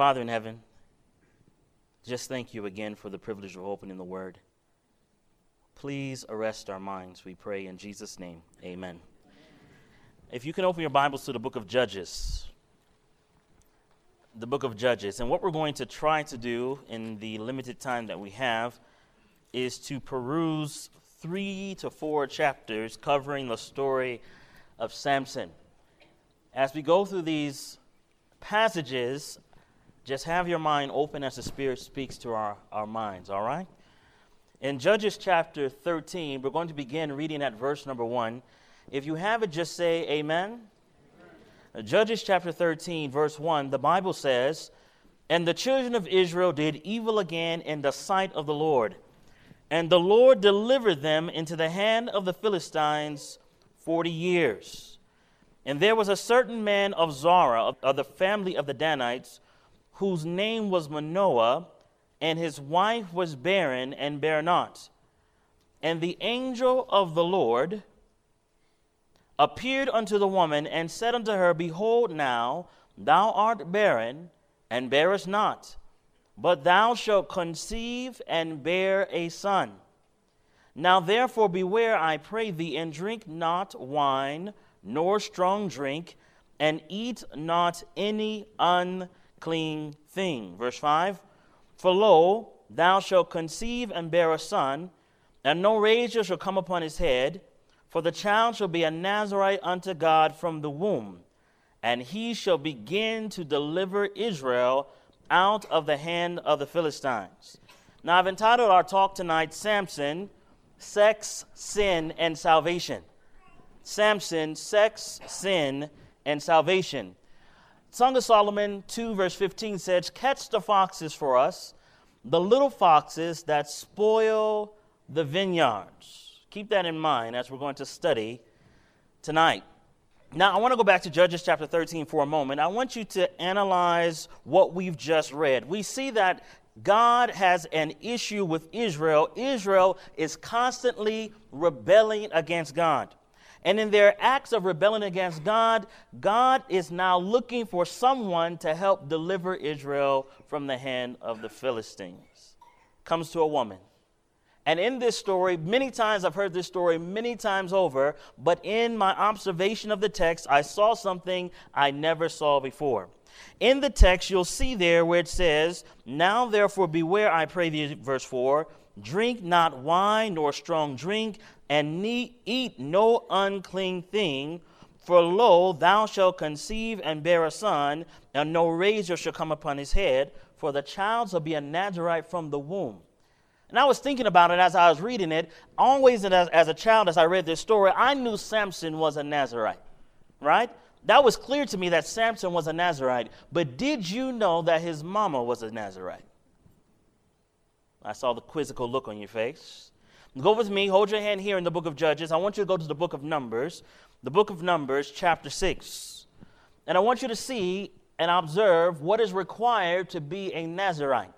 Father in heaven, just thank you again for the privilege of opening the word. Please arrest our minds, we pray in Jesus' name. Amen. If you can open your Bibles to the book of Judges, the book of Judges. And what we're going to try to do in the limited time that we have is to peruse three to four chapters covering the story of Samson. As we go through these passages, just have your mind open as the Spirit speaks to our, our minds, all right? In Judges chapter 13, we're going to begin reading at verse number 1. If you have it, just say amen. Judges chapter 13, verse 1, the Bible says, And the children of Israel did evil again in the sight of the Lord. And the Lord delivered them into the hand of the Philistines 40 years. And there was a certain man of Zorah, of, the family of the Danites, whose name was Manoah, and his wife was barren and bare not. And the angel of the Lord appeared unto the woman and said unto her, Behold, now thou art barren and bearest not, but thou shalt conceive and bear a son. Now therefore beware, I pray thee, and drink not wine nor strong drink, and eat not any unclean thing. Verse 5 For lo, thou shalt conceive and bear a son, and no razor shall come upon his head for the child shall be a Nazarite unto God from the womb, and he shall begin to deliver Israel out of the hand of the Philistines. Now, I've entitled our talk tonight Samson, Sex, Sin, and Salvation. Samson, Sex, Sin, and Salvation. Song of Solomon 2, verse 15 says, Catch the foxes for us, the little foxes that spoil the vineyards. Keep that in mind as we're going to study tonight. Now, I want to go back to Judges chapter 13 for a moment. I want you to analyze what we've just read. We see that God has an issue with Israel. Israel is constantly rebelling against God. And in their acts of rebelling against God, God is now looking for someone to help deliver Israel from the hand of the Philistines. Comes to a woman. And in this story, many times I've heard this story many times over, but in my observation of the text, I saw something I never saw before. In the text, you'll see there where it says, Now therefore beware, I pray thee, verse 4, drink not wine nor strong drink, and eat no unclean thing. For lo, thou shalt conceive and bear a son, and no razor shall come upon his head, for the child shall be a Nazarite from the womb. And I was thinking about it as I was reading it. Always as, as a child, as I read this story, I knew Samson was a Nazarite, right? That was clear to me that Samson was a Nazarite. But did you know that his mama was a Nazarite? I saw the quizzical look on your face. Go with me, hold your hand here in the book of Judges. I want you to go to the book of Numbers, the book of Numbers, chapter 6. And I want you to see and observe what is required to be a Nazarite.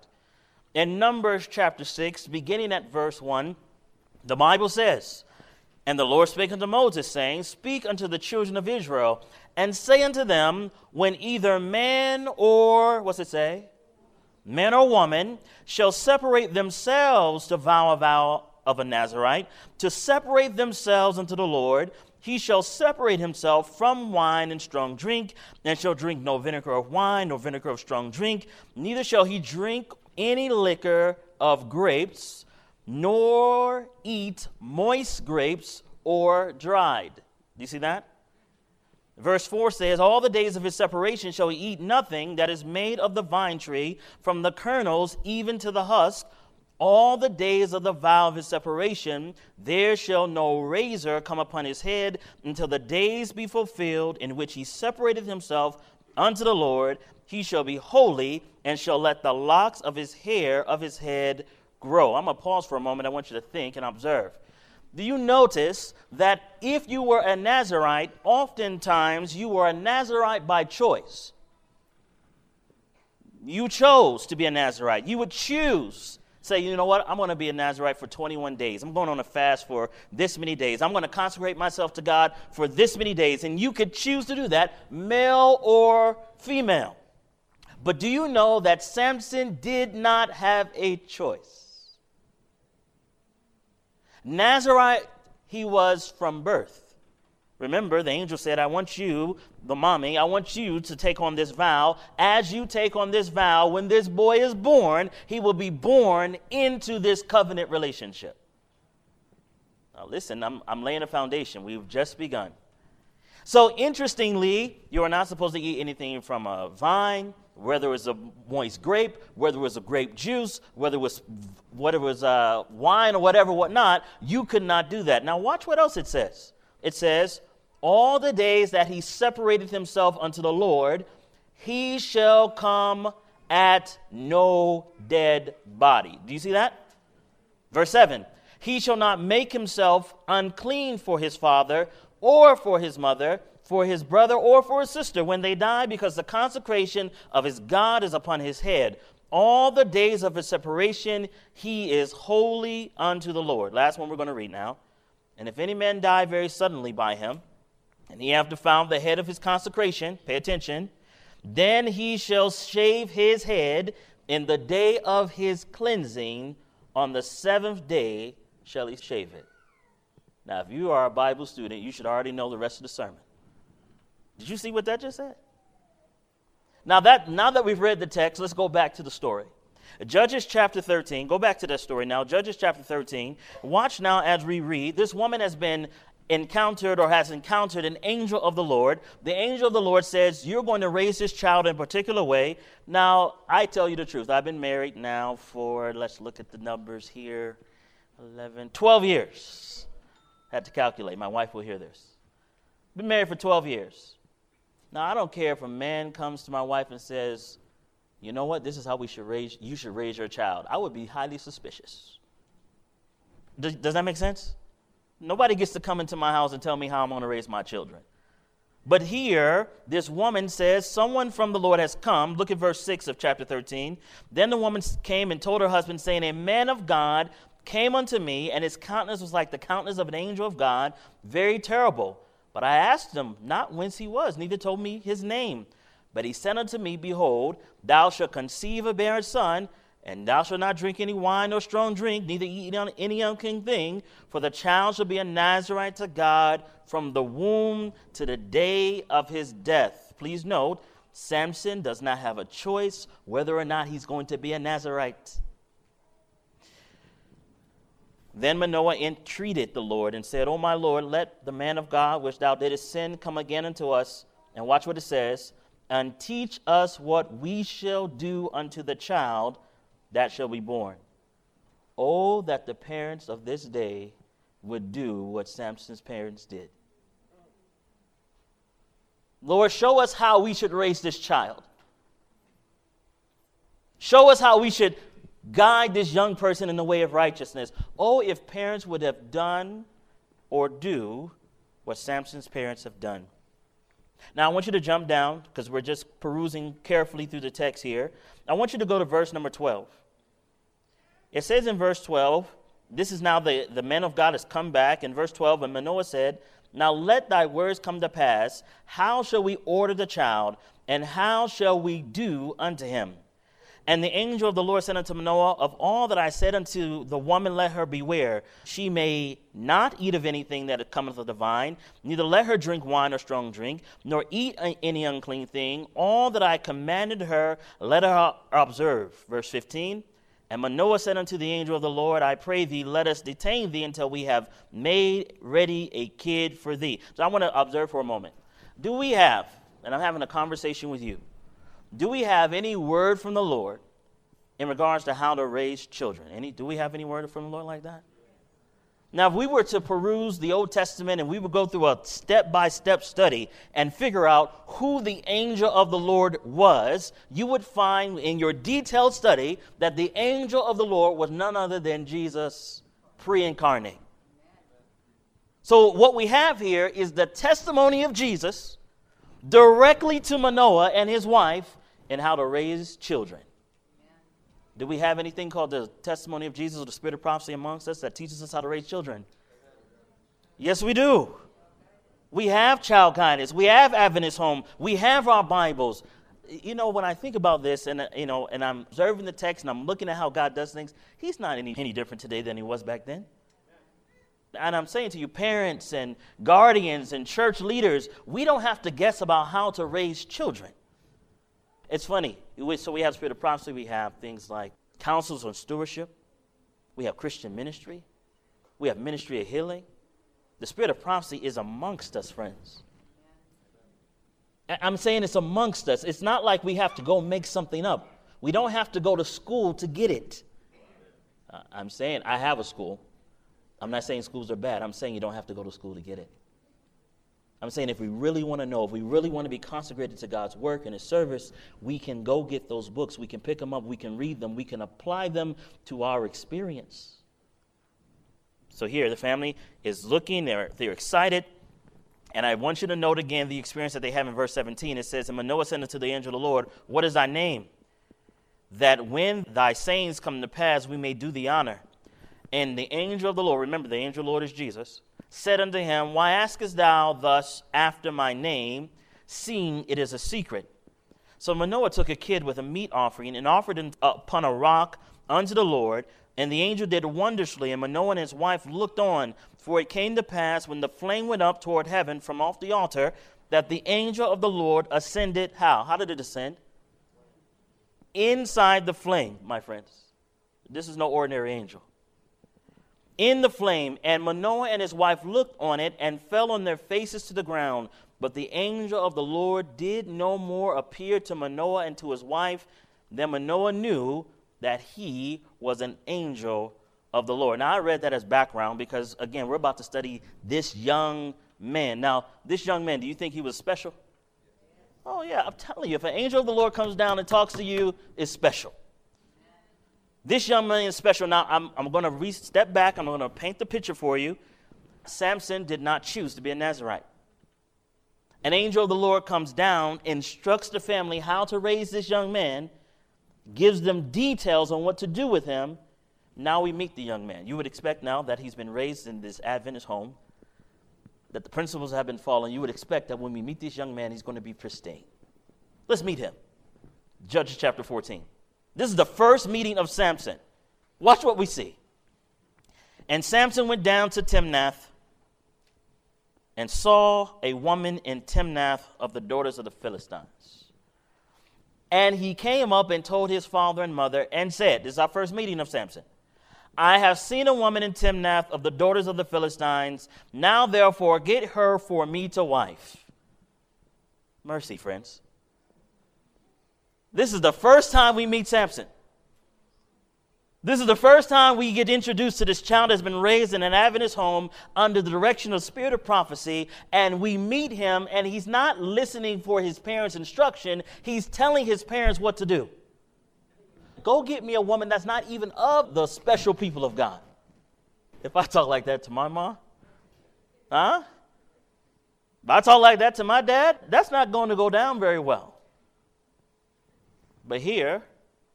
In Numbers chapter 6, beginning at verse 1, the Bible says, And the Lord spake unto Moses, saying, Speak unto the children of Israel, and say unto them, When either man or, what's it say? Man or woman shall separate themselves to vow a vow of a Nazarite, to separate themselves unto the Lord, he shall separate himself from wine and strong drink, and shall drink no vinegar of wine, nor vinegar of strong drink, neither shall he drink any liquor of grapes, nor eat moist grapes or dried. Do you see that? Verse 4 says, All the days of his separation shall he eat nothing that is made of the vine tree, from the kernels even to the husk. All the days of the vow of his separation, there shall no razor come upon his head until the days be fulfilled in which he separated himself unto the Lord, he shall be holy and shall let the locks of his hair of his head grow. I'm going to pause for a moment. I want you to think and observe. Do you notice that if you were a Nazarite, oftentimes you were a Nazarite by choice? You chose to be a Nazarite. You would choose say, you know what, I'm going to be a Nazarite for 21 days. I'm going on a fast for this many days. I'm going to consecrate myself to God for this many days. And you could choose to do that, male or female. But do you know that Samson did not have a choice? Nazarite he was from birth. Remember, the angel said, I want you, the mommy, I want you to take on this vow. As you take on this vow, when this boy is born, he will be born into this covenant relationship. Now, listen, I'm, I'm laying a foundation. We've just begun. So, interestingly, you are not supposed to eat anything from a vine, whether it was a moist grape, whether it was a grape juice, whether it was, whether it was uh, wine or whatever, whatnot. You could not do that. Now, watch what else it says. It says, all the days that he separated himself unto the Lord, he shall come at no dead body. Do you see that? Verse 7 He shall not make himself unclean for his father or for his mother, for his brother or for his sister when they die, because the consecration of his God is upon his head. All the days of his separation, he is holy unto the Lord. Last one we're going to read now. And if any man die very suddenly by him, and he have defiled the head of his consecration, pay attention, then he shall shave his head in the day of his cleansing. On the seventh day shall he shave it. Now, if you are a Bible student, you should already know the rest of the sermon. Did you see what that just said? Now that now that we've read the text, let's go back to the story. Judges chapter 13. Go back to that story now. Judges chapter 13. Watch now as we read. This woman has been encountered or has encountered an angel of the Lord. The angel of the Lord says, You're going to raise this child in a particular way. Now, I tell you the truth. I've been married now for, let's look at the numbers here 11, 12 years. Had to calculate. My wife will hear this. Been married for 12 years. Now, I don't care if a man comes to my wife and says, You know what? This is how we should raise, you should raise your child. I would be highly suspicious. Does, does that make sense? Nobody gets to come into my house and tell me how I'm going to raise my children. But here, this woman says, Someone from the Lord has come. Look at verse 6 of chapter 13. Then the woman came and told her husband, saying, A man of God came unto me, and his countenance was like the countenance of an angel of God, very terrible. But I asked him not whence he was, neither told me his name. But he said unto me, Behold, thou shalt conceive a bear son, and thou shalt not drink any wine nor strong drink, neither eat any unclean thing, for the child shall be a Nazarite to God from the womb to the day of his death. Please note, Samson does not have a choice whether or not he's going to be a Nazarite. Then Manoah entreated the Lord and said, O my Lord, let the man of God which thou didst send come again unto us. And watch what it says, and teach us what we shall do unto the child that shall be born. Oh, that the parents of this day would do what Samson's parents did. Lord, show us how we should raise this child. Show us how we should guide this young person in the way of righteousness. Oh, if parents would have done or do what Samson's parents have done. Now, I want you to jump down because we're just perusing carefully through the text here. I want you to go to verse number 12. It says in verse 12, this is now the, the men of God has come back. In verse 12, and Manoah said, Now let thy words come to pass. How shall we order the child, and how shall we do unto him? And the angel of the Lord said unto Manoah, Of all that I said unto the woman, let her beware. She may not eat of anything that cometh of the vine, neither let her drink wine or strong drink, nor eat any unclean thing. All that I commanded her, let her observe. Verse 15. And Manoah said unto the angel of the Lord, I pray thee, let us detain thee until we have made ready a kid for thee. So I want to observe for a moment. Do we have, and I'm having a conversation with you, do we have any word from the Lord in regards to how to raise children? Any, do we have any word from the Lord like that? Now, if we were to peruse the Old Testament and we would go through a step by step study and figure out who the angel of the Lord was, you would find in your detailed study that the angel of the Lord was none other than Jesus pre incarnate. So, what we have here is the testimony of Jesus directly to Manoah and his wife in how to raise children. Do we have anything called the testimony of Jesus or the spirit of prophecy amongst us that teaches us how to raise children? Yes, we do. We have child guidance. We have Adventist home. We have our Bibles. you know, when I think about this and, uh, you know, and I'm observing the text and I'm looking at how God does things, he's not any, any different today than he was back then. And I'm saying to you, parents and guardians and church leaders, we don't have to guess about how to raise children. It's funny. So we have spirit of prophecy, we have things like Counsels on Stewardship, we have Christian ministry, we have ministry of healing. The spirit of prophecy is amongst us, friends. I'm saying it's amongst us. It's not like we have to go make something up. We don't have to go to school to get it. I'm saying I have a school. I'm not saying schools are bad. I'm saying you don't have to go to school to get it. I'm saying if we really want to know, if we really want to be consecrated to God's work and His service, we can go get those books. We can pick them up. We can read them. We can apply them to our experience. So here, the family is looking, they're, they're excited. And I want you to note again the experience that they have in verse 17. It says, And Manoah said unto the angel of the Lord, What is thy name? That when thy sayings come to pass, we may do thee honor. And the angel of the Lord, remember the angel of the Lord is Jesus, said unto him, Why askest thou thus after my name, seeing it is a secret? So Manoah took a kid with a meat offering and offered it upon a rock unto the Lord. And the angel did wondrously, and Manoah and his wife looked on. For it came to pass, when the flame went up toward heaven from off the altar, that the angel of the Lord ascended. How? How did it ascend? Inside the flame, my friends. This is no ordinary angel. In the flame, and Manoah and his wife looked on it and fell on their faces to the ground. But the angel of the Lord did no more appear to Manoah and to his wife. Then Manoah knew that he was an angel of the Lord. Now, I read that as background because, again, we're about to study this young man. Now, this young man, do you think he was special? Oh, yeah, I'm telling you, if an angel of the Lord comes down and talks to you, it's special. This young man is special. Now, I'm, I'm going to re- step back, I'm going to paint the picture for you. Samson did not choose to be a Nazarite. An angel of the Lord comes down, instructs the family how to raise this young man gives them details on what to do with him. Now we meet the young man. You would expect now that he's been raised in this Adventist home, that the principles have been followed. You would expect that when we meet this young man, he's going to be pristine. Let's meet him. Judges chapter 14. This is the first meeting of Samson. Watch what we see. And Samson went down to Timnath and saw a woman in Timnath of the daughters of the Philistines. And he came up and told his father and mother and said, This is our first meeting of Samson. I have seen a woman in Timnath of the daughters of the Philistines. Now, therefore, get her for me to wife. Mercy, friends. This is the first time we meet Samson. This is the first time we get introduced to this child that's been raised in an Adventist home under the direction of spirit of prophecy, and we meet him, and he's not listening for his parents' instruction. He's telling his parents what to do. Go get me a woman that's not even of the special people of God. If I talk like that to my mom, huh? If I talk like that to my dad, that's not going to go down very well. But here,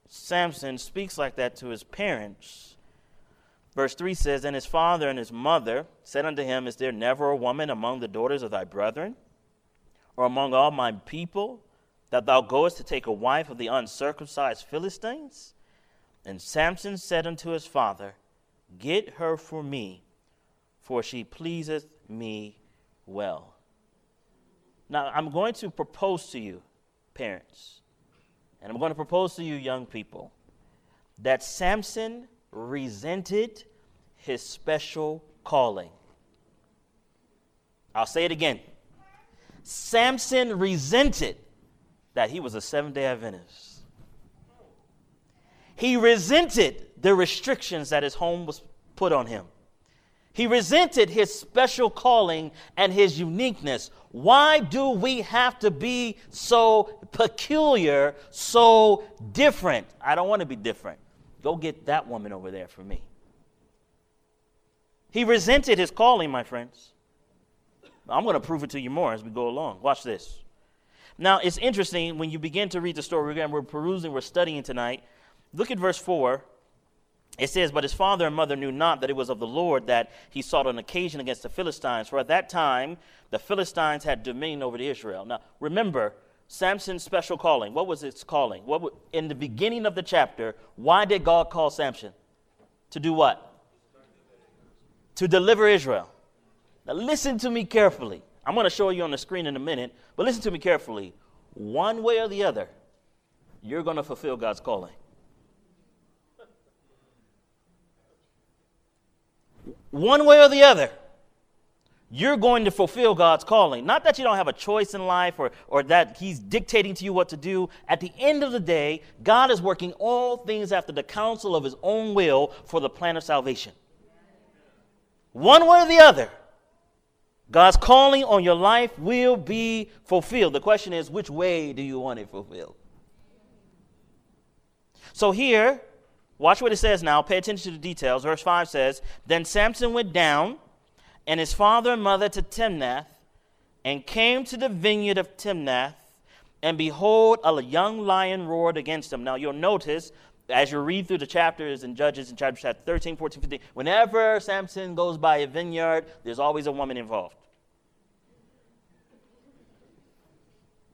Samson speaks like that to his parents. Verse 3 says, And his father and his mother said unto him, Is there never a woman among the daughters of thy brethren, or among all my people, that thou goest to take a wife of the uncircumcised Philistines? And Samson said unto his father, Get her for me, for she pleaseth me well. Now, I'm going to propose to you, parents and I'm going to propose to you, young people, that Samson resented his special calling. I'll say it again. Samson resented that he was a seven day Adventist. He resented the restrictions that his home was put on him. He resented his special calling and his uniqueness. Why do we have to be so peculiar, so different? I don't want to be different. Go get that woman over there for me. He resented his calling, my friends. I'm going to prove it to you more as we go along. Watch this. Now, it's interesting when you begin to read the story. Again, we're perusing, we're studying tonight. Look at verse 4 it says, But his father and mother knew not that it was of the Lord that he sought an occasion against the Philistines, for at that time the Philistines had dominion over Israel. Now, remember, Samson's special calling. What was its calling? What in the beginning of the chapter, why did God call Samson? To do what? To deliver Israel. Now listen to me carefully. I'm going to show you on the screen in a minute, but listen to me carefully. One way or the other, you're going to fulfill God's calling. One way or the other you're going to fulfill God's calling. Not that you don't have a choice in life or, or that He's dictating to you what to do. At the end of the day, God is working all things after the counsel of His own will for the plan of salvation. One way or the other, God's calling on your life will be fulfilled. The question is, which way do you want it fulfilled? So here, watch what it says now. Pay attention to the details. Verse 5 says Then Samson went down and his father and mother to Timnath, and came to the vineyard of Timnath, and behold, a young lion roared against him. Now you'll notice as you read through the chapters and Judges in chapter 13, 14, 15, whenever Samson goes by a vineyard, there's always a woman involved.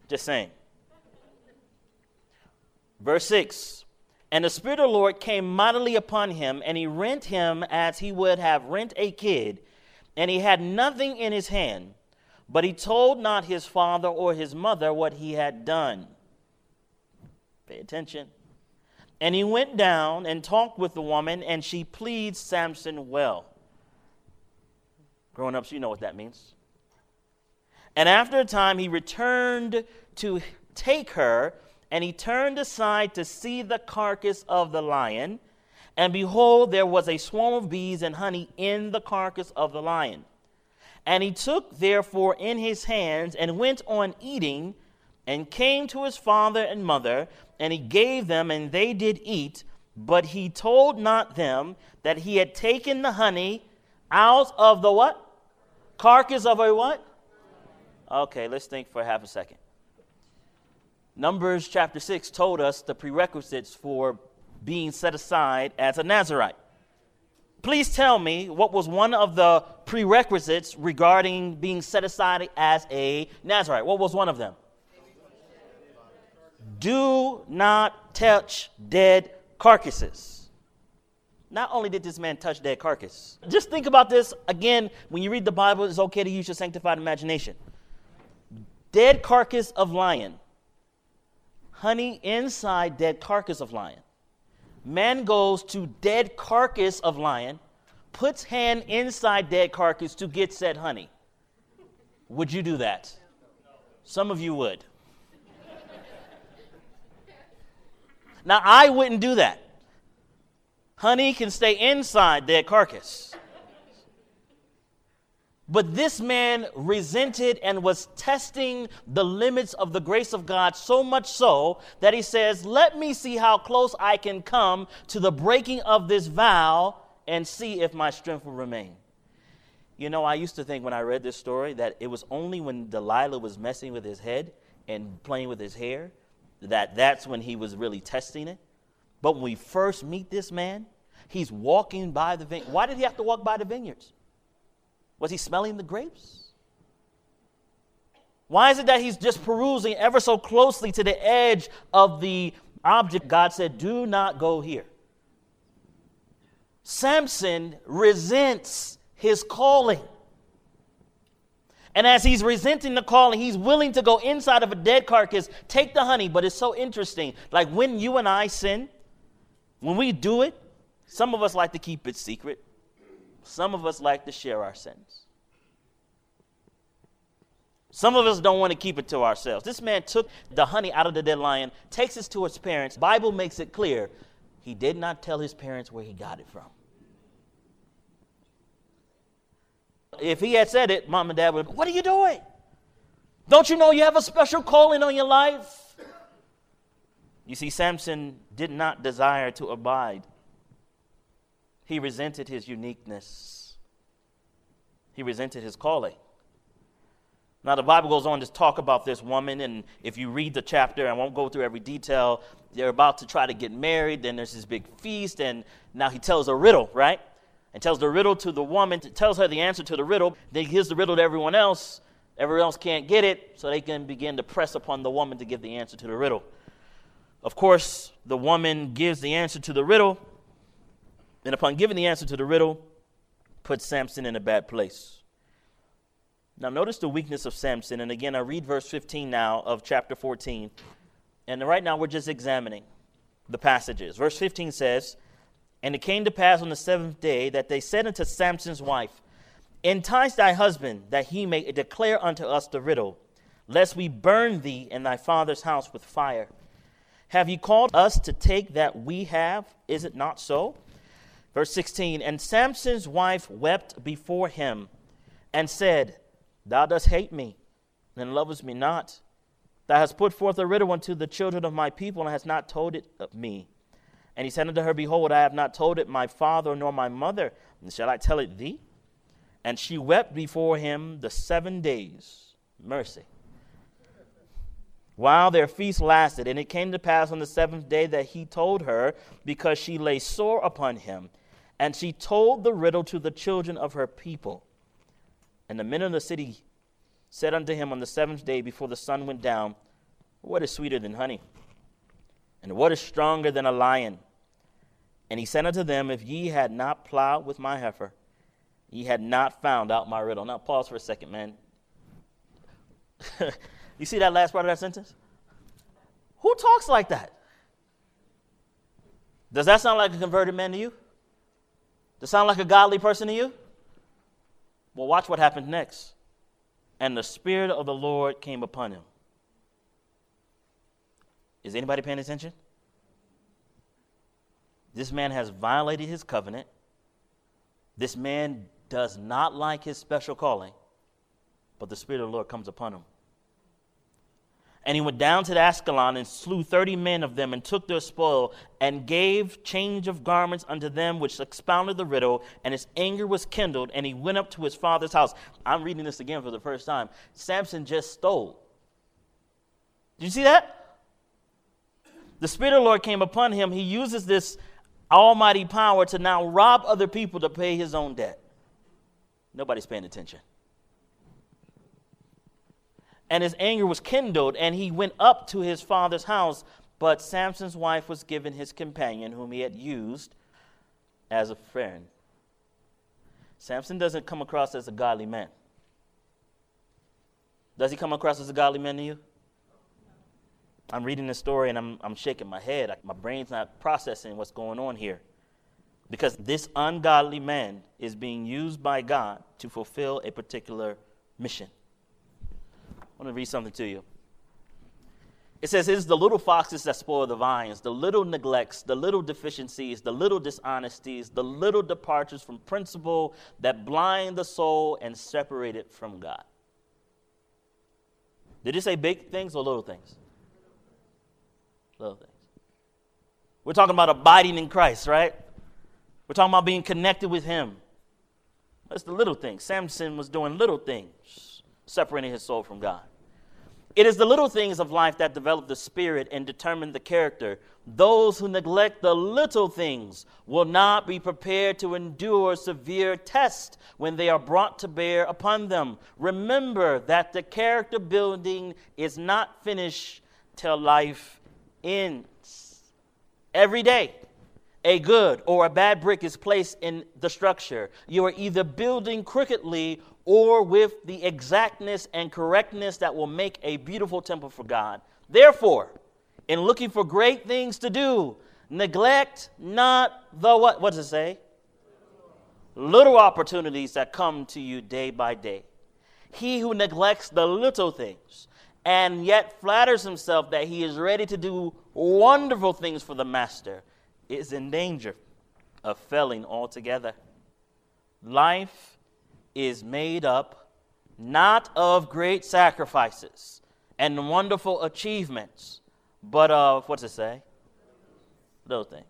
Just saying. Verse 6 And the Spirit of the Lord came mightily upon him, and he rent him as he would have rent a kid and he had nothing in his hand, but he told not his father or his mother what he had done. Pay attention. And he went down and talked with the woman, and she pleads Samson well. Grown ups, you know what that means. And after a time, he returned to take her, and he turned aside to see the carcass of the lion. And behold, there was a swarm of bees and honey in the carcass of the lion. And he took therefore in his hands and went on eating, and came to his father and mother, and he gave them, and they did eat. But he told not them that he had taken the honey out of the what? Carcass of a what? Okay, let's think for half a second. Numbers chapter 6 told us the prerequisites for being set aside as a Nazarite. Please tell me what was one of the prerequisites regarding being set aside as a Nazarite? What was one of them? Do not touch dead carcasses. Not only did this man touch dead carcass, just think about this again. When you read the Bible, it's okay to use your sanctified imagination. Dead carcass of lion, honey inside dead carcass of lion man goes to dead carcass of lion, puts hand inside dead carcass to get said honey. Would you do that? Some of you would. now, I wouldn't do that. Honey can stay inside dead carcass. But this man resented and was testing the limits of the grace of God so much so that he says, Let me see how close I can come to the breaking of this vow and see if my strength will remain. You know, I used to think when I read this story that it was only when Delilah was messing with his head and playing with his hair that that's when he was really testing it. But when we first meet this man, he's walking by the vineyard. Why did he have to walk by the vineyards? Was he smelling the grapes? Why is it that he's just perusing ever so closely to the edge of the object? God said, Do not go here. Samson resents his calling. And as he's resenting the calling, he's willing to go inside of a dead carcass, take the honey. But it's so interesting. Like when you and I sin, when we do it, some of us like to keep it secret. Some of us like to share our sins. Some of us don't want to keep it to ourselves. This man took the honey out of the dead lion, takes it to his parents. Bible makes it clear he did not tell his parents where he got it from. If he had said it, mom and dad would, What are you doing? Don't you know you have a special calling on your life? You see, Samson did not desire to abide he resented his uniqueness, he resented his calling. Now, the Bible goes on to talk about this woman, and if you read the chapter, I won't go through every detail. They're about to try to get married, then there's this big feast, and now he tells a riddle, right? And tells the riddle to the woman, tells her the answer to the riddle, then gives the riddle to everyone else. Everyone else can't get it, so they can begin to press upon the woman to give the answer to the riddle. Of course, the woman gives the answer to the riddle, and upon giving the answer to the riddle, put Samson in a bad place. Now, notice the weakness of Samson. And again, I read verse 15 now of chapter 14. And right now, we're just examining the passages. Verse 15 says, And it came to pass on the seventh day that they said unto Samson's wife, Entice thy husband, that he may declare unto us the riddle, lest we burn thee and thy father's house with fire. Have you called us to take that we have? Is it not so? Verse 16 And Samson's wife wept before him and said, Thou dost hate me, and lovest me not. Thou hast put forth a riddle unto the children of my people, and hast not told it of me. And he said unto her, Behold, I have not told it my father nor my mother, and shall I tell it thee? And she wept before him the seven days. Mercy. While their feast lasted, and it came to pass on the seventh day that he told her, because she lay sore upon him. And she told the riddle to the children of her people. And the men of the city said unto him on the seventh day before the sun went down, What is sweeter than honey? And what is stronger than a lion? And he said unto them, If ye had not plowed with my heifer, ye had not found out my riddle. Now pause for a second, man. you see that last part of that sentence? Who talks like that? Does that sound like a converted man to you? Does sound like a godly person to you? Well, watch what happens next. And the Spirit of the Lord came upon him. Is anybody paying attention? This man has violated his covenant. This man does not like his special calling, but the Spirit of the Lord comes upon him. And he went down to Ascalon and slew thirty men of them and took their spoil and gave change of garments unto them which expounded the riddle. And his anger was kindled and he went up to his father's house. I'm reading this again for the first time. Samson just stole. Did you see that? The Spirit of the Lord came upon him. He uses this almighty power to now rob other people to pay his own debt. Nobody's paying attention and his anger was kindled, and he went up to his father's house. But Samson's wife was given his companion, whom he had used as a friend. Samson doesn't come across as a godly man. Does he come across as a godly man to you? I'm reading this story and I'm, I'm shaking my head. My brain's not processing what's going on here. Because this ungodly man is being used by God to fulfill a particular mission. I want to read something to you. It says, It's the little foxes that spoil the vines, the little neglects, the little deficiencies, the little dishonesties, the little departures from principle that blind the soul and separate it from God. Did it say big things or little things? Little things. We're talking about abiding in Christ, right? We're talking about being connected with Him. That's the little things. Samson was doing little things separating his soul from God. It is the little things of life that develop the spirit and determine the character. Those who neglect the little things will not be prepared to endure severe tests when they are brought to bear upon them. Remember that the character building is not finished till life ends. Every day, a good or a bad brick is placed in the structure. You are either building crookedly or with the exactness and correctness that will make a beautiful temple for God. Therefore, in looking for great things to do, neglect not the what? What does it say? Little opportunities that come to you day by day. He who neglects the little things and yet flatters himself that he is ready to do wonderful things for the master is in danger of failing altogether. Life is made up not of great sacrifices and wonderful achievements, but of, what's it say? Those things.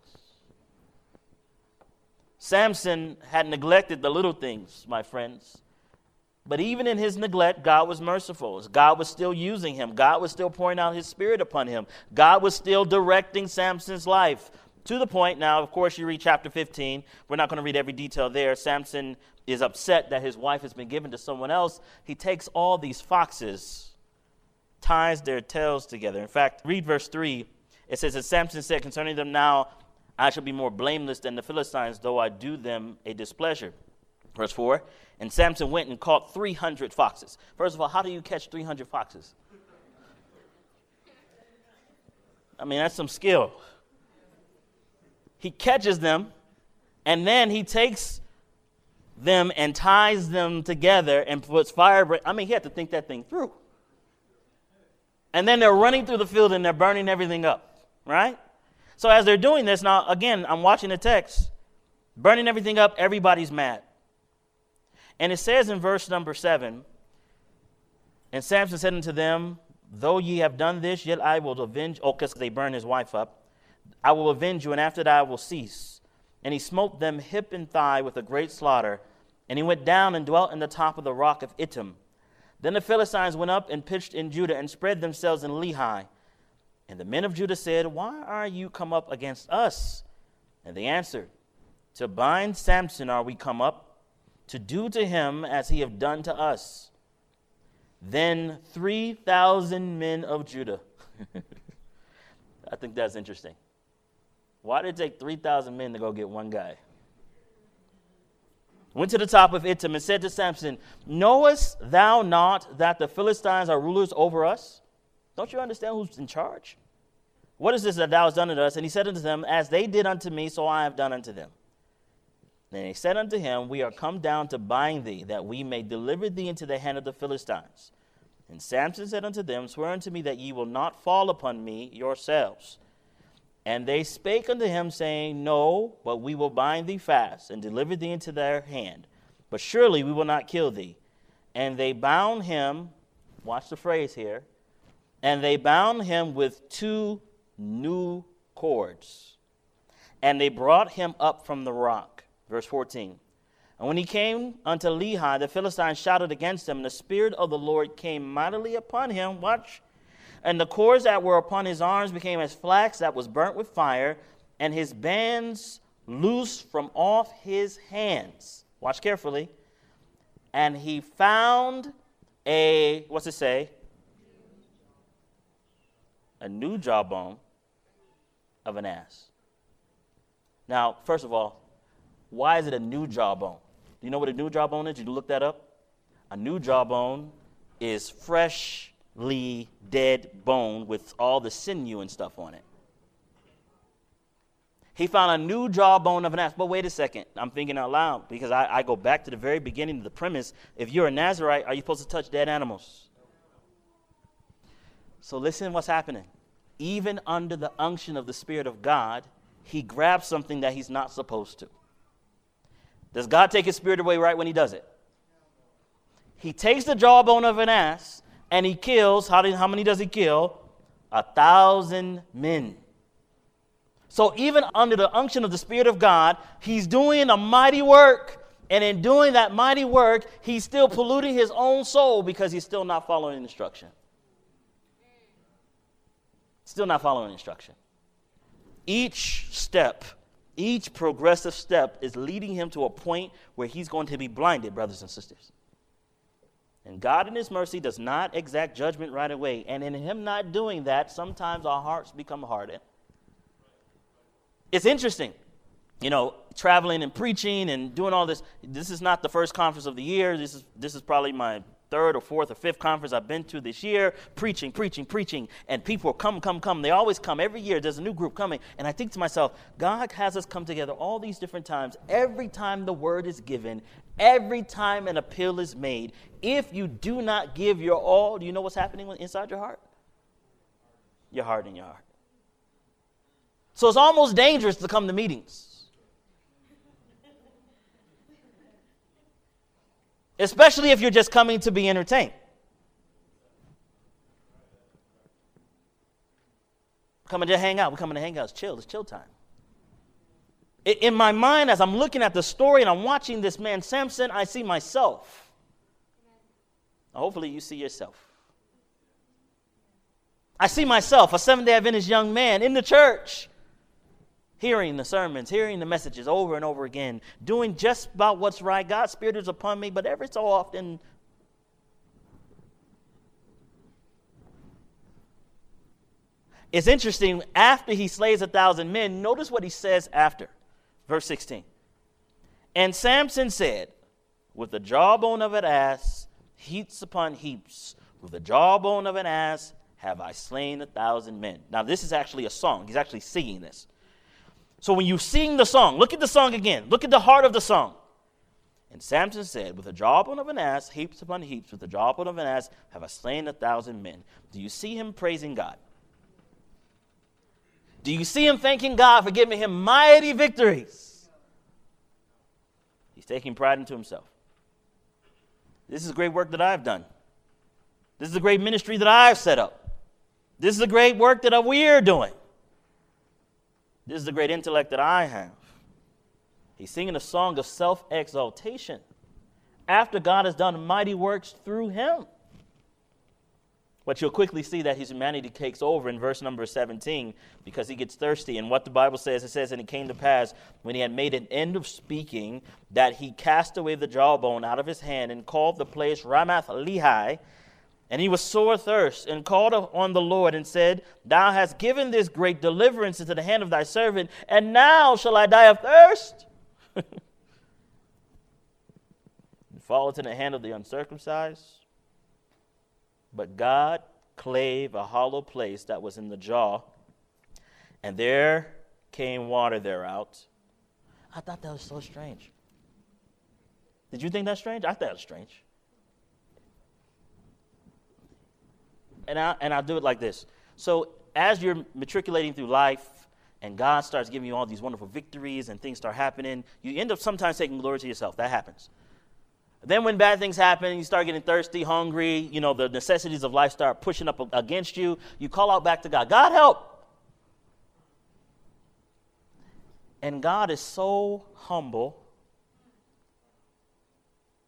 Samson had neglected the little things, my friends. But even in his neglect, God was merciful. God was still using him. God was still pouring out his spirit upon him. God was still directing Samson's life. To the point, now, of course, you read chapter 15. We're not going to read every detail there. Samson is upset that his wife has been given to someone else. He takes all these foxes, ties their tails together. In fact, read verse 3. It says, As Samson said concerning them, Now I shall be more blameless than the Philistines, though I do them a displeasure. Verse 4 And Samson went and caught 300 foxes. First of all, how do you catch 300 foxes? I mean, that's some skill. He catches them, and then he takes them and ties them together and puts fire. I mean, he had to think that thing through. And then they're running through the field and they're burning everything up, right? So as they're doing this, now again, I'm watching the text, burning everything up, everybody's mad. And it says in verse number seven, and Samson said unto them, Though ye have done this, yet I will avenge. Oh, because they burn his wife up. I will avenge you, and after that I will cease. And he smote them hip and thigh with a great slaughter. And he went down and dwelt in the top of the rock of Etam. Then the Philistines went up and pitched in Judah and spread themselves in Lehi. And the men of Judah said, Why are you come up against us? And they answered, To bind Samson are we come up, to do to him as he have done to us. Then 3,000 men of Judah. I think that's interesting. Why did it take 3,000 men to go get one guy? Went to the top of Etam and said to Samson, Knowest thou not that the Philistines are rulers over us? Don't you understand who's in charge? What is this that thou hast done unto us? And he said unto them, As they did unto me, so I have done unto them. Then he said unto him, We are come down to bind thee, that we may deliver thee into the hand of the Philistines. And Samson said unto them, Swear unto me that ye will not fall upon me yourselves. And they spake unto him, saying, No, but we will bind thee fast, and deliver thee into their hand. But surely we will not kill thee. And they bound him, watch the phrase here, and they bound him with two new cords. And they brought him up from the rock. Verse 14. And when he came unto Lehi, the Philistines shouted against him, and the Spirit of the Lord came mightily upon him. Watch. And the cords that were upon his arms became as flax that was burnt with fire, and his bands loosed from off his hands. Watch carefully. And he found a, what's it say? A new jawbone of an ass. Now, first of all, why is it a new jawbone? Do you know what a new jawbone is? Did you look that up? A new jawbone is freshly dead bone with all the sinew and stuff on it. He found a new jawbone of an ass. But wait a second. I'm thinking out loud because I, I go back to the very beginning of the premise. If you're a Nazarite, are you supposed to touch dead animals? So listen what's happening. Even under the unction of the Spirit of God, he grabs something that he's not supposed to. Does God take his spirit away right when he does it? He takes the jawbone of an ass and he kills, how, did, how many does he kill? A thousand men. So even under the unction of the Spirit of God, he's doing a mighty work. And in doing that mighty work, he's still polluting his own soul because he's still not following instruction. Still not following instruction. Each step each progressive step is leading him to a point where he's going to be blinded, brothers and sisters. And God, in His mercy, does not exact judgment right away. And in Him not doing that, sometimes our hearts become hardened. It's interesting, you know, traveling and preaching and doing all this. This is not the first conference of the year. This is, this is probably my third or fourth or fifth conference I've been to this year, preaching, preaching, preaching, and people come, come, come. They always come every year. There's a new group coming. And I think to myself, God has us come together all these different times. Every time the word is given, every time an appeal is made, if you do not give your all, do you know what's happening inside your heart? Your heart in your heart. So it's almost dangerous to come to meetings. especially if you're just coming to be entertained. Coming to hang out. We're coming to hang out. It's chill. It's chill time. In my mind, as I'm looking at the story and I'm watching this man, Samson, I see myself. Hopefully, you see yourself. I see myself, a Seventh day Adventist young man in the church, hearing the sermons, hearing the messages over and over again, doing just about what's right. God's Spirit is upon me, but every so often, it's interesting. After he slays a thousand men, notice what he says after. Verse 16. And Samson said, With the jawbone of an ass, heaps upon heaps, with the jawbone of an ass, have I slain a thousand men. Now, this is actually a song. He's actually singing this. So when you sing the song, look at the song again. Look at the heart of the song. And Samson said, With the jawbone of an ass, heaps upon heaps, with the jawbone of an ass, have I slain a thousand men. Do you see him praising God? Do you see him thanking God for giving him mighty victories? He's taking pride into himself. This is great work that I've done. This is a great ministry that I've set up. This is a great work that we're doing. This is the great intellect that I have. He's singing a song of self exaltation after God has done mighty works through him. But you'll quickly see that his humanity takes over in verse number 17 because he gets thirsty. And what the Bible says, it says, And it came to pass when he had made an end of speaking that he cast away the jawbone out of his hand and called the place Ramath Lehi and he was sore thirst and called on the Lord and said, Thou hast given this great deliverance into the hand of thy servant, and now shall I die of thirst? and fall into the hand of the uncircumcised. But God clave a hollow place that was in the jaw, and there came water thereout. I thought that was so strange. Did you think that's strange? I thought it was strange. and I and I'll do it like this. So as you're matriculating through life and God starts giving you all these wonderful victories and things start happening, you end up sometimes taking glory to yourself. That happens. Then when bad things happen, you start getting thirsty, hungry, you know, the necessities of life start pushing up against you, you call out back to God, God help. And God is so humble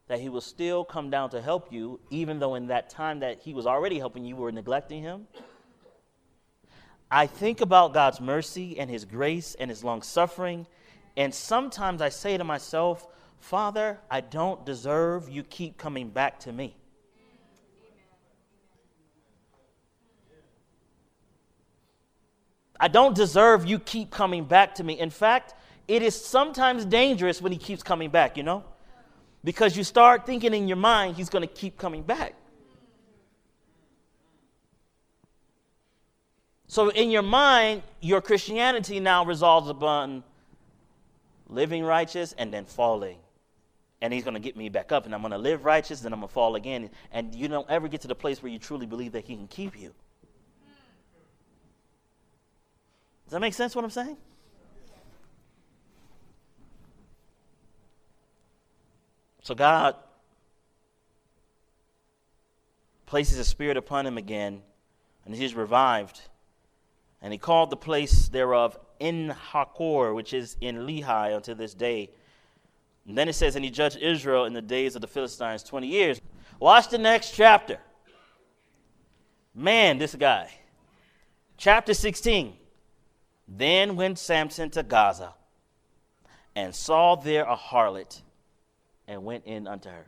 that he will still come down to help you, even though in that time that he was already helping you, were neglecting him. I think about God's mercy and his grace and his long suffering, and sometimes I say to myself, Father, I don't deserve you keep coming back to me. I don't deserve you keep coming back to me. In fact, it is sometimes dangerous when he keeps coming back, you know? Because you start thinking in your mind, he's going to keep coming back. So, in your mind, your Christianity now resolves upon living righteous and then falling. And he's going to get me back up, and I'm going to live righteous, and I'm going to fall again. And you don't ever get to the place where you truly believe that he can keep you. Does that make sense what I'm saying? So God places a spirit upon him again, and he's revived. And he called the place thereof En Hakkore, which is in Lehi unto this day. And then it says, And he judged Israel in the days of the Philistines 20 years. Watch the next chapter. Man, this guy. Chapter 16. Then went Samson to Gaza and saw there a harlot and went in unto her.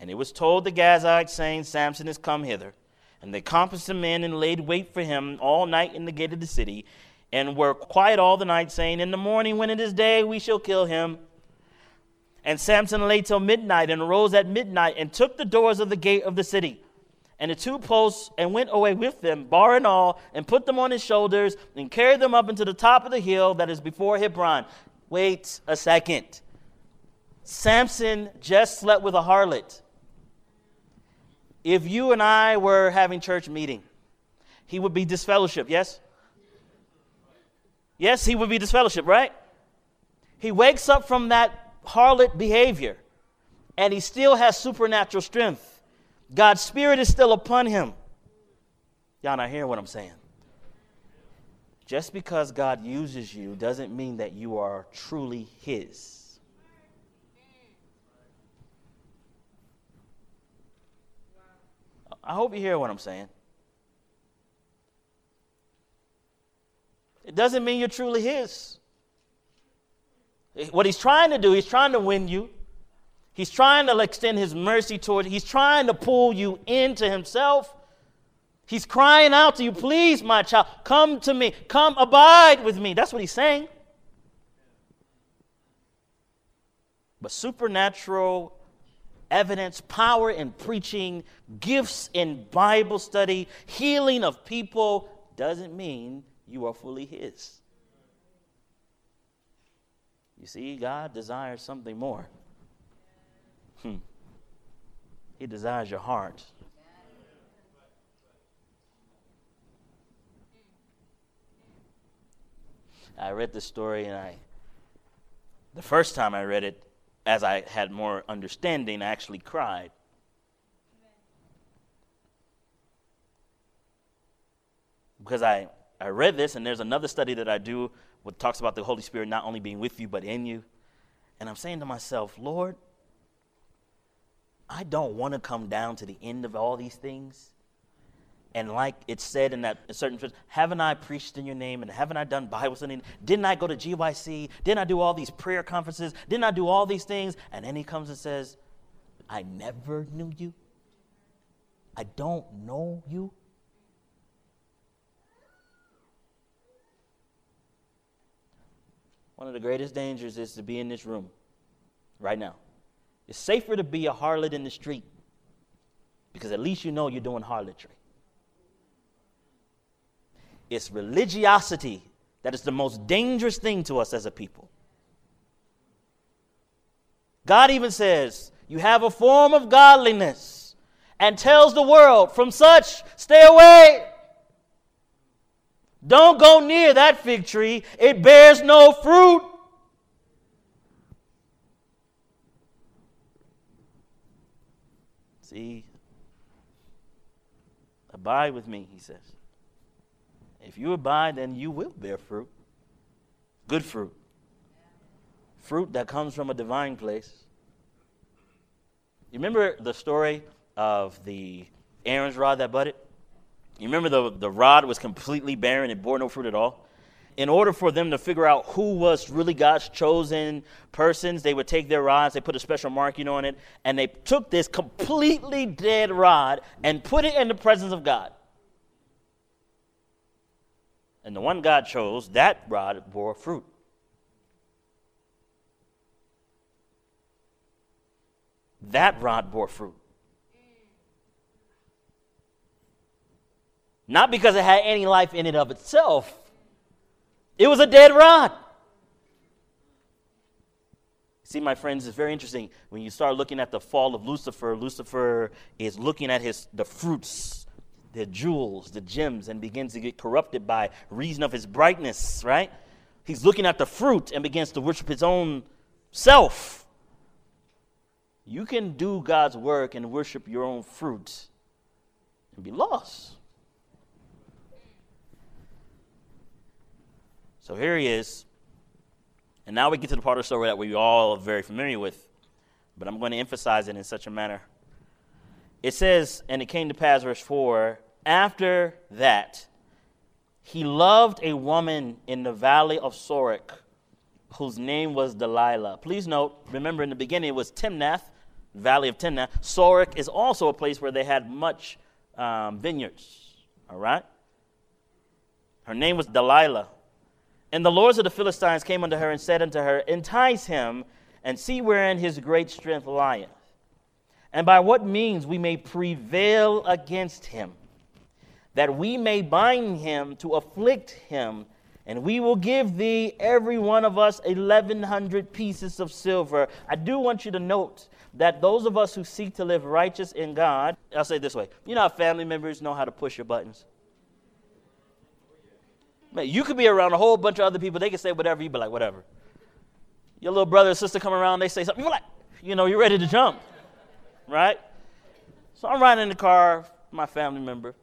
And it was told the Gazites, saying, Samson is come hither. And they compassed him in and laid wait for him all night in the gate of the city, and were quiet all the night, saying, In the morning, when it is day, we shall kill him. And Samson lay till midnight, and arose at midnight, and took the doors of the gate of the city, and the two posts, and went away with them, bar and all, and put them on his shoulders, and carried them up into the top of the hill that is before Hebron. Wait a second. Samson just slept with a harlot. If you and I were having church meeting, he would be disfellowship, yes? Yes, he would be disfellowship, right? He wakes up from that harlot behavior and he still has supernatural strength. God's spirit is still upon him. Y'all not hearing what I'm saying? Just because God uses you doesn't mean that you are truly His. I hope you hear what I'm saying. It doesn't mean you're truly His. What He's trying to do, He's trying to win you. He's trying to extend His mercy toward you. He's trying to pull you into Himself. He's crying out to you, please, my child, come to me. Come abide with me. That's what He's saying. But supernatural evidence, power in preaching, gifts in Bible study, healing of people doesn't mean you are fully His. You see, God desires something more. Hmm. He desires your heart. I read this story and I the first time I read it, as I had more understanding, I actually cried. Because I, I read this, and there's another study that I do that talks about the Holy Spirit not only being with you, but in you. And I'm saying to myself, Lord, I don't want to come down to the end of all these things. And like it said in that certain church, haven't I preached in your name and haven't I done Bible study? Didn't I go to GYC? Didn't I do all these prayer conferences? Didn't I do all these things? And then he comes and says, I never knew you. I don't know you. One of the greatest dangers is to be in this room right now. It's safer to be a harlot in the street because at least you know you're doing harlotry. It's religiosity that is the most dangerous thing to us as a people. God even says, You have a form of godliness, and tells the world, From such, stay away. Don't go near that fig tree, it bears no fruit. See, abide with me, he says. If you abide, then you will bear fruit. Good fruit. Fruit that comes from a divine place. You remember the story of the Aaron's rod that budded? You remember the, the rod was completely barren, it bore no fruit at all? In order for them to figure out who was really God's chosen persons, they would take their rods, they put a special marking on it, and they took this completely dead rod and put it in the presence of God. And the one God chose, that rod bore fruit. That rod bore fruit. Not because it had any life in it of itself. It was a dead rod. See, my friends, it's very interesting when you start looking at the fall of Lucifer. Lucifer is looking at his the fruits, the jewels, the gems, and begins to get corrupted by reason of his brightness. Right? He's looking at the fruit and begins to worship his own self. You can do God's work and worship your own fruit and be lost. So here he is. And now we get to the part of the story that we all are very familiar with, but I'm going to emphasize it in such a manner. It says, and it came to pass, verse 4 after that, he loved a woman in the valley of Sorek whose name was Delilah. Please note, remember in the beginning it was Timnath, valley of Timnath. Sorek is also a place where they had much um, vineyards. All right? Her name was Delilah. And the lords of the Philistines came unto her and said unto her, Entice him, and see wherein his great strength lieth, and by what means we may prevail against him, that we may bind him to afflict him, and we will give thee every one of us eleven hundred pieces of silver. I do want you to note that those of us who seek to live righteous in God, I'll say this way you know how family members know how to push your buttons? Man, you could be around a whole bunch of other people. They can say whatever. You'd be like, whatever. Your little brother or sister come around. They say something. You're like, you know, you're ready to jump, right? So I'm riding in the car, my family member,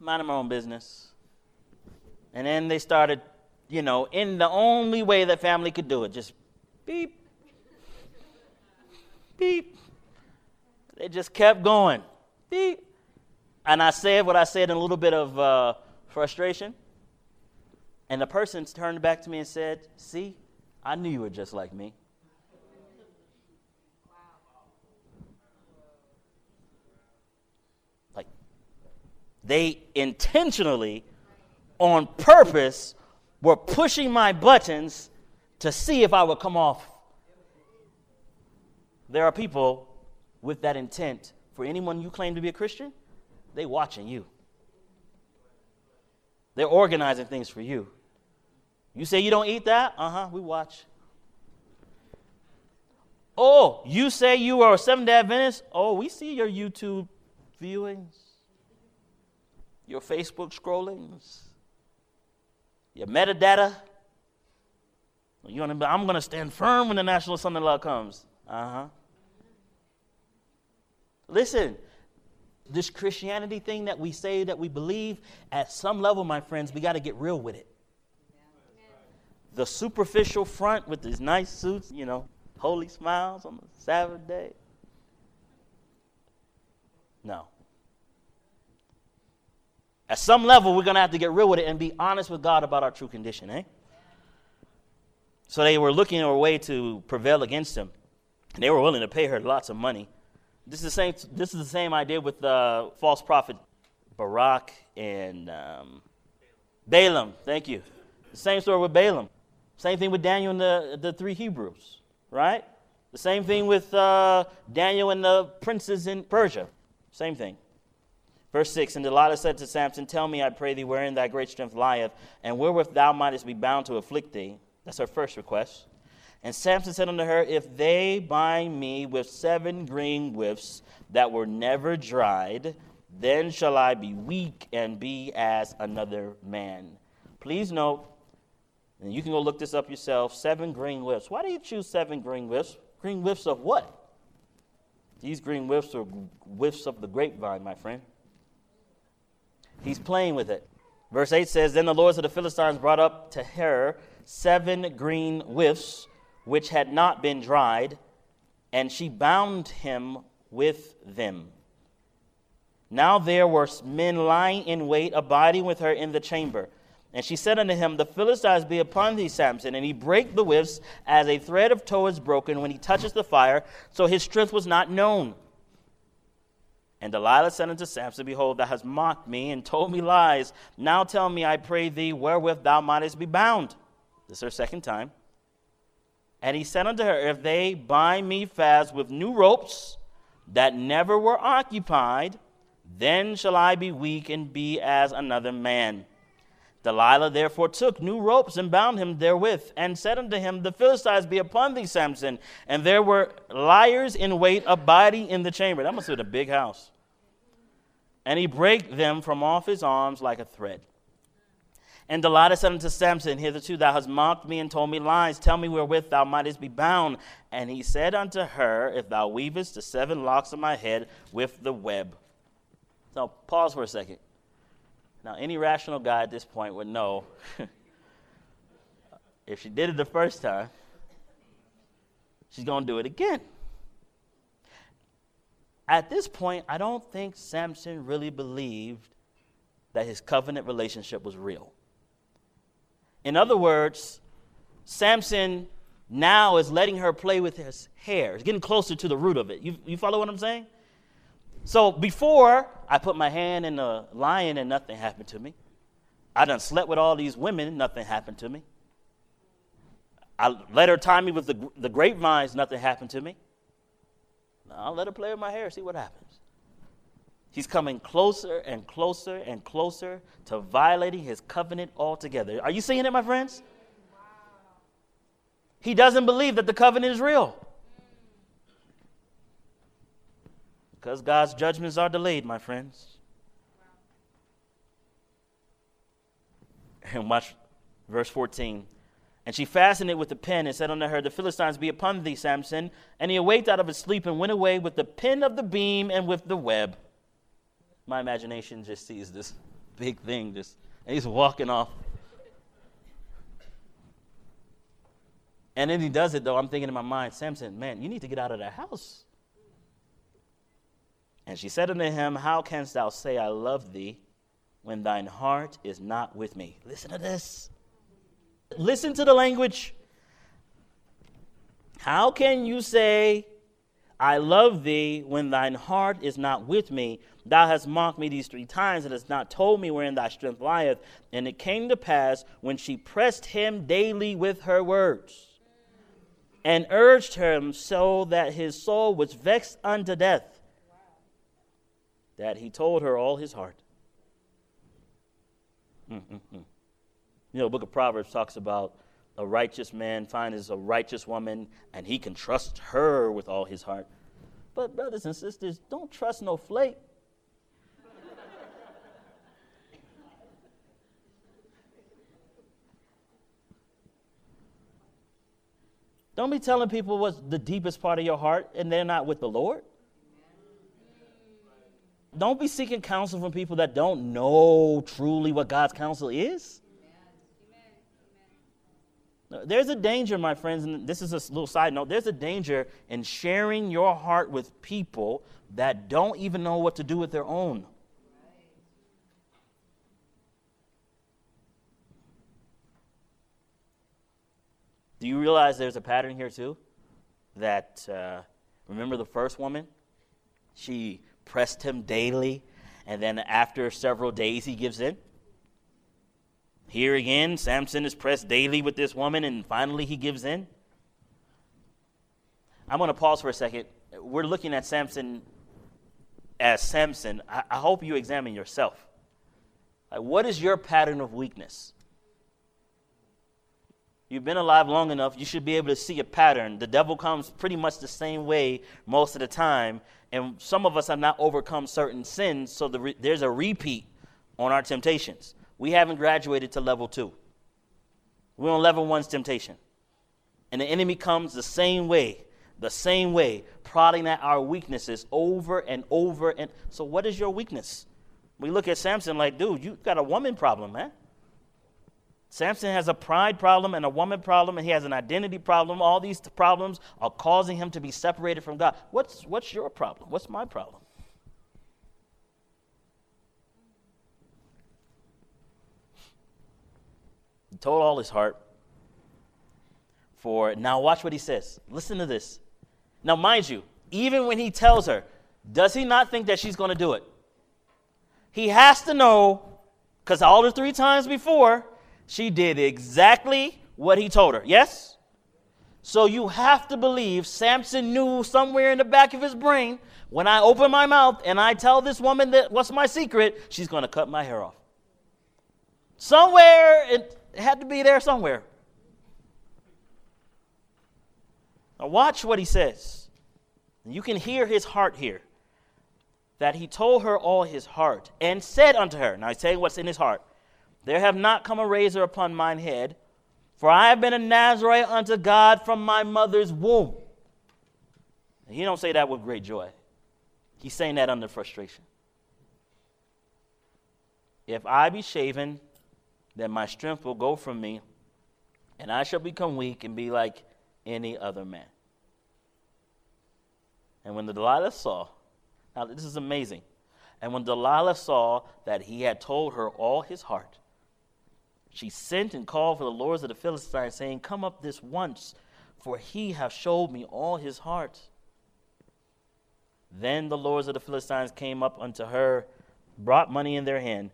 minding my own business, and then they started, you know, in the only way that family could do it, just beep, beep. They just kept going, beep. And I said what I said in a little bit of. Uh, frustration. And the person turned back to me and said, See, I knew you were just like me. Like, they intentionally, on purpose, were pushing my buttons to see if I would come off. There are people with that intent. For anyone you claim to be a Christian, they watching you. They're organizing things for you. You say you don't eat that? Uh huh, we watch. Oh, you say you are a Seventh day Adventist? Oh, we see your YouTube viewings, your Facebook scrollings, your metadata. You I'm going to stand firm when the National Sunday Law comes. Uh huh. Listen, this Christianity thing that we say that we believe, at some level, my friends, we got to get real with it. The superficial front with these nice suits, you know, holy smiles on the Sabbath day. No. At some level, we're going to have to get real with it and be honest with God about our true condition, eh? So they were looking for a way to prevail against him. And they were willing to pay her lots of money this is the same. This is the same idea with the uh, false prophet Barak and um, Balaam. Thank you. Same story with Balaam. Same thing with Daniel and the, the three Hebrews, right? The same thing with uh, Daniel and the princes in Persia. Same thing. Verse 6 And Delilah said to Samson, Tell me, I pray thee, wherein thy great strength lieth, and wherewith thou mightest be bound to afflict thee. That's her first request. And Samson said unto her, If they bind me with seven green whips that were never dried, then shall I be weak and be as another man. Please note, and you can go look this up yourself seven green whips. Why do you choose seven green whips? Green whips of what? These green whips are whiffs of the grapevine, my friend. He's playing with it. Verse 8 says Then the lords of the Philistines brought up to her seven green whiffs which had not been dried, and she bound him with them. Now there were men lying in wait, abiding with her in the chamber. And she said unto him, The Philistines be upon thee, Samson. And he brake the whips as a thread of tow is broken when he touches the fire, so his strength was not known. And Delilah said unto Samson, Behold, thou hast mocked me and told me lies. Now tell me, I pray thee, wherewith thou mightest be bound. This is her second time. And he said unto her, If they bind me fast with new ropes that never were occupied, then shall I be weak and be as another man. Delilah therefore took new ropes and bound him therewith, and said unto him, The Philistines be upon thee, Samson. And there were liars in wait abiding in the chamber. That must have been a big house. And he brake them from off his arms like a thread. And Delilah said unto Samson, Hitherto thou hast mocked me and told me lies. Tell me wherewith thou mightest be bound. And he said unto her, If thou weavest the seven locks of my head with the web. So pause for a second. Now, any rational guy at this point would know if she did it the first time, she's going to do it again. At this point, I don't think Samson really believed that his covenant relationship was real. In other words, Samson now is letting her play with his hair. He's getting closer to the root of it. You, you follow what I'm saying? So before, I put my hand in the lion and nothing happened to me. I done slept with all these women, nothing happened to me. I let her tie me with the, the grapevines, nothing happened to me. I'll let her play with my hair, see what happens. He's coming closer and closer and closer to violating his covenant altogether. Are you seeing it, my friends? He doesn't believe that the covenant is real. Because God's judgments are delayed, my friends. And watch verse 14. And she fastened it with a pin and said unto her, The Philistines be upon thee, Samson. And he awaked out of his sleep and went away with the pin of the beam and with the web my imagination just sees this big thing just and he's walking off. And then he does it though. I'm thinking in my mind samson man you need to get out of that house. And she said unto him how canst thou say i love thee when thine heart is not with me? Listen to this. Listen to the language. How can you say, I love thee, when thine heart is not with me? Thou hast mocked me these three times, and hast not told me wherein thy strength lieth. And it came to pass, when she pressed him daily with her words, and urged him so that his soul was vexed unto death, that he told her all his heart. Mm-hmm. You know, the book of Proverbs talks about a righteous man finds a righteous woman and he can trust her with all his heart. But, brothers and sisters, don't trust no flake. Don't be telling people what's the deepest part of your heart and they're not with the Lord. Don't be seeking counsel from people that don't know truly what God's counsel is. There's a danger, my friends, and this is a little side note. There's a danger in sharing your heart with people that don't even know what to do with their own. Do you realize there's a pattern here too? That, uh, remember the first woman? She pressed him daily, and then after several days, he gives in. Here again, Samson is pressed daily with this woman, and finally he gives in. I'm going to pause for a second. We're looking at Samson as Samson. I, I hope you examine yourself. Like, what is your pattern of weakness? You've been alive long enough, you should be able to see a pattern. The devil comes pretty much the same way most of the time, and some of us have not overcome certain sins, so the re- there's a repeat on our temptations. We haven't graduated to level two. We're on level one's temptation. And the enemy comes the same way, the same way, prodding at our weaknesses over and over. And so, what is your weakness? We look at Samson like, dude, you got a woman problem, man. Samson has a pride problem and a woman problem, and he has an identity problem. All these problems are causing him to be separated from God. What's, what's your problem? What's my problem? He told all his heart. For now, watch what he says. Listen to this. Now, mind you, even when he tells her, does he not think that she's going to do it? He has to know, because all the three times before, she did exactly what he told her. Yes? So you have to believe Samson knew somewhere in the back of his brain when I open my mouth and I tell this woman that what's my secret, she's going to cut my hair off. Somewhere, it had to be there somewhere. Now, watch what he says. You can hear his heart here. That he told her all his heart and said unto her, now he's saying what's in his heart. There have not come a razor upon mine head, for I have been a Nazarite unto God from my mother's womb. He don't say that with great joy. He's saying that under frustration. If I be shaven, then my strength will go from me, and I shall become weak and be like any other man. And when the Delilah saw, now this is amazing. And when Delilah saw that he had told her all his heart, she sent and called for the lords of the Philistines, saying, Come up this once, for he hath showed me all his heart. Then the lords of the Philistines came up unto her, brought money in their hand,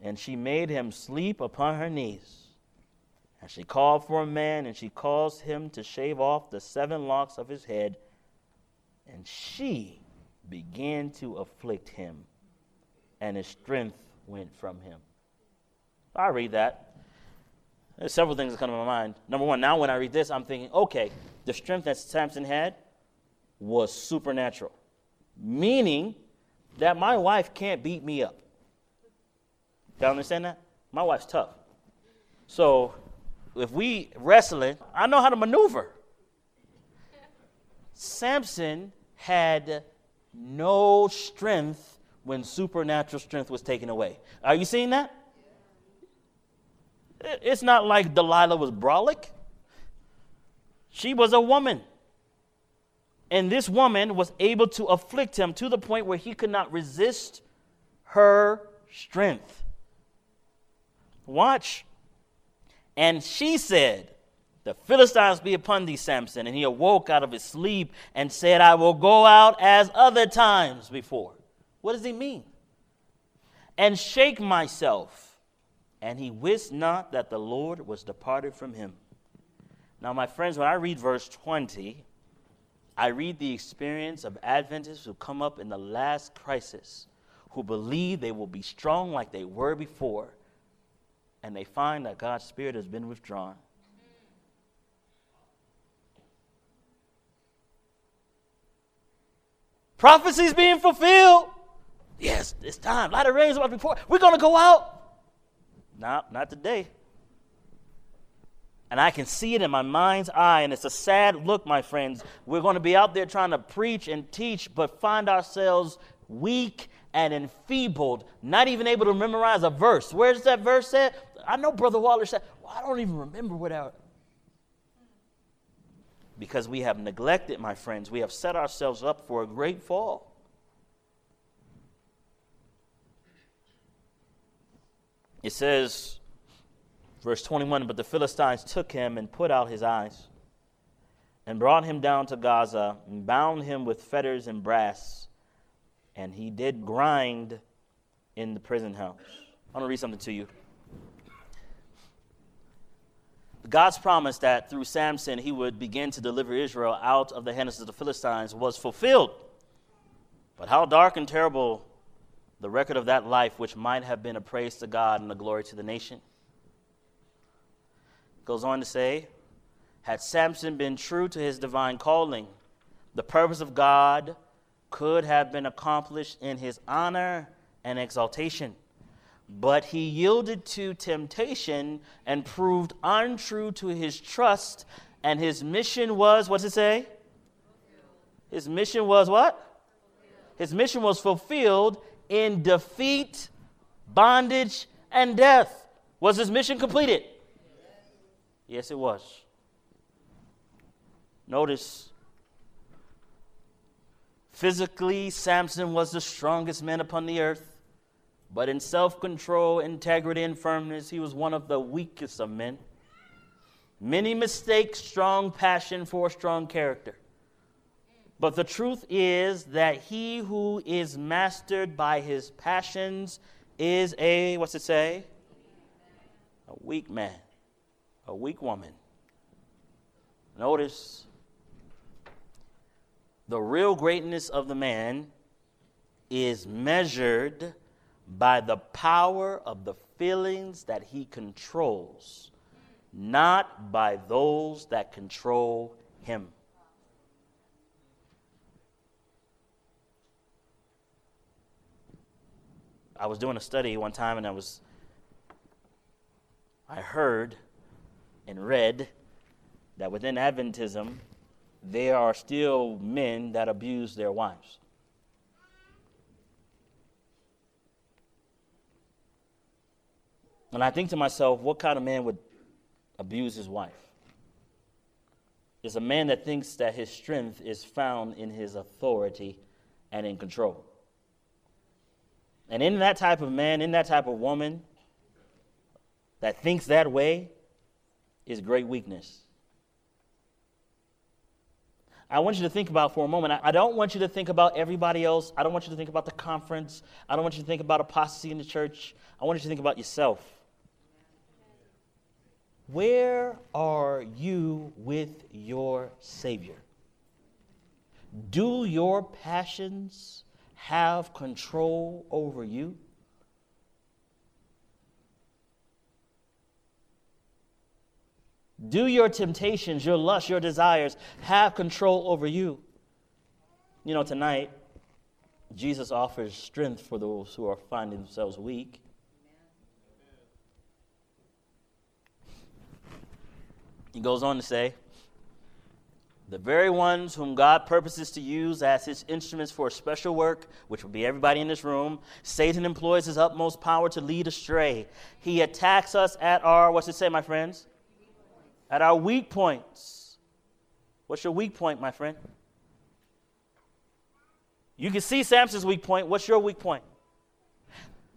and she made him sleep upon her knees. And she called for a man, and she caused him to shave off the seven locks of his head. And she began to afflict him, and his strength went from him. I read that. There's several things that come to my mind. Number one, now when I read this, I'm thinking, okay, the strength that Samson had was supernatural, meaning that my wife can't beat me up. Y'all understand that? My wife's tough. So if we wrestling, I know how to maneuver. Samson had no strength when supernatural strength was taken away. Are you seeing that? It's not like Delilah was brolic. She was a woman. And this woman was able to afflict him to the point where he could not resist her strength. Watch. And she said, The Philistines be upon thee, Samson. And he awoke out of his sleep and said, I will go out as other times before. What does he mean? And shake myself. And he wist not that the Lord was departed from him. Now, my friends, when I read verse 20, I read the experience of Adventists who come up in the last crisis, who believe they will be strong like they were before, and they find that God's Spirit has been withdrawn. Prophecies being fulfilled. Yes, it's time. Light of rains about to before. We're going to go out. No, not today. And I can see it in my mind's eye, and it's a sad look, my friends. We're going to be out there trying to preach and teach, but find ourselves weak and enfeebled, not even able to memorize a verse. Where's that verse at? I know Brother Waller said, well, I don't even remember what our. Because we have neglected, my friends, we have set ourselves up for a great fall. It says, verse 21 But the Philistines took him and put out his eyes, and brought him down to Gaza, and bound him with fetters and brass, and he did grind in the prison house. I'm going to read something to you. God's promise that through Samson he would begin to deliver Israel out of the hands of the Philistines was fulfilled. But how dark and terrible the record of that life, which might have been a praise to God and a glory to the nation. Goes on to say, had Samson been true to his divine calling, the purpose of God could have been accomplished in his honor and exaltation. But he yielded to temptation and proved untrue to his trust, and his mission was, what's it say? His mission was what? His mission was fulfilled in defeat, bondage, and death. Was his mission completed? Yes, it was. Notice, physically, Samson was the strongest man upon the earth. But in self control, integrity, and firmness, he was one of the weakest of men. Many mistakes, strong passion for strong character. But the truth is that he who is mastered by his passions is a, what's it say? A weak man, a weak woman. Notice the real greatness of the man is measured by the power of the feelings that he controls, not by those that control him. I was doing a study one time and I was I heard and read that within Adventism there are still men that abuse their wives. And I think to myself, what kind of man would abuse his wife? It's a man that thinks that his strength is found in his authority and in control. And in that type of man, in that type of woman that thinks that way, is great weakness. I want you to think about for a moment. I don't want you to think about everybody else. I don't want you to think about the conference. I don't want you to think about apostasy in the church. I want you to think about yourself. Where are you with your Savior? Do your passions have control over you? Do your temptations, your lusts, your desires have control over you? You know, tonight, Jesus offers strength for those who are finding themselves weak. He goes on to say, the very ones whom God purposes to use as his instruments for a special work, which will be everybody in this room, Satan employs his utmost power to lead astray. He attacks us at our, what's it say, my friends? At our weak points. What's your weak point, my friend? You can see Samson's weak point. What's your weak point?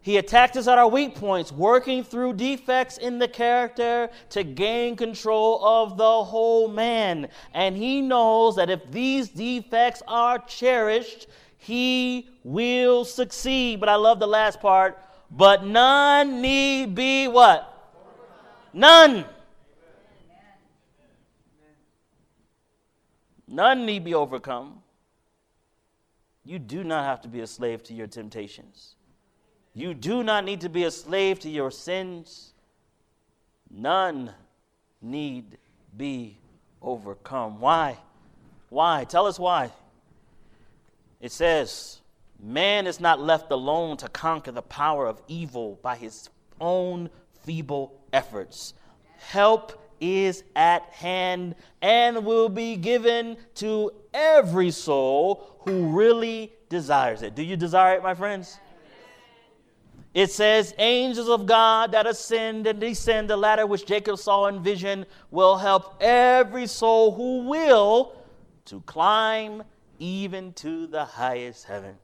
He attacks us at our weak points, working through defects in the character to gain control of the whole man. And he knows that if these defects are cherished, he will succeed. But I love the last part. But none need be what? None. None need be overcome. You do not have to be a slave to your temptations. You do not need to be a slave to your sins. None need be overcome. Why? Why? Tell us why. It says, Man is not left alone to conquer the power of evil by his own feeble efforts. Help is at hand and will be given to every soul who really desires it. Do you desire it, my friends? It says, Angels of God that ascend and descend the ladder which Jacob saw in vision will help every soul who will to climb even to the highest heaven.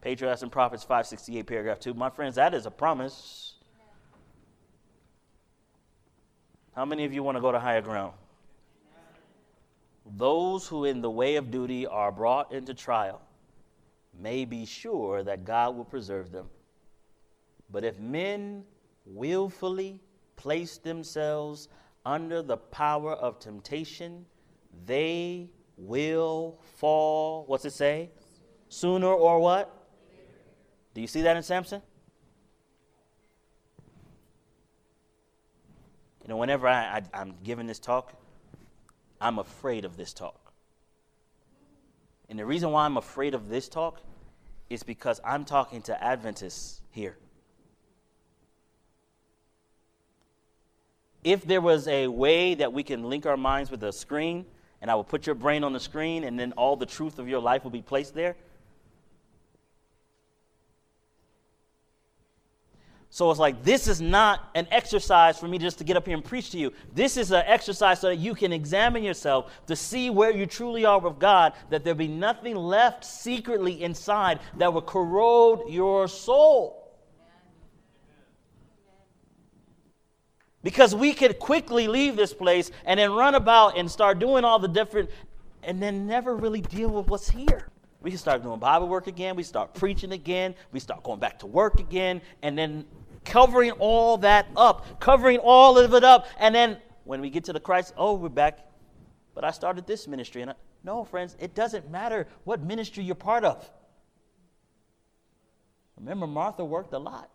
Patriarchs and Prophets 568, paragraph 2. My friends, that is a promise. How many of you want to go to higher ground? Those who, in the way of duty, are brought into trial may be sure that God will preserve them. But if men willfully place themselves under the power of temptation, they will fall. What's it say? Sooner or what? Do you see that in Samson? You know, whenever I, I, I'm giving this talk, I'm afraid of this talk. And the reason why I'm afraid of this talk is because I'm talking to Adventists here. If there was a way that we can link our minds with a screen, and I would put your brain on the screen, and then all the truth of your life will be placed there. So it's like, this is not an exercise for me just to get up here and preach to you. This is an exercise so that you can examine yourself to see where you truly are with God, that there be nothing left secretly inside that will corrode your soul. Because we could quickly leave this place and then run about and start doing all the different, and then never really deal with what's here. We can start doing Bible work again. We start preaching again. We start going back to work again. And then covering all that up, covering all of it up. And then when we get to the Christ, oh, we're back. But I started this ministry. And I, no, friends, it doesn't matter what ministry you're part of. Remember, Martha worked a lot.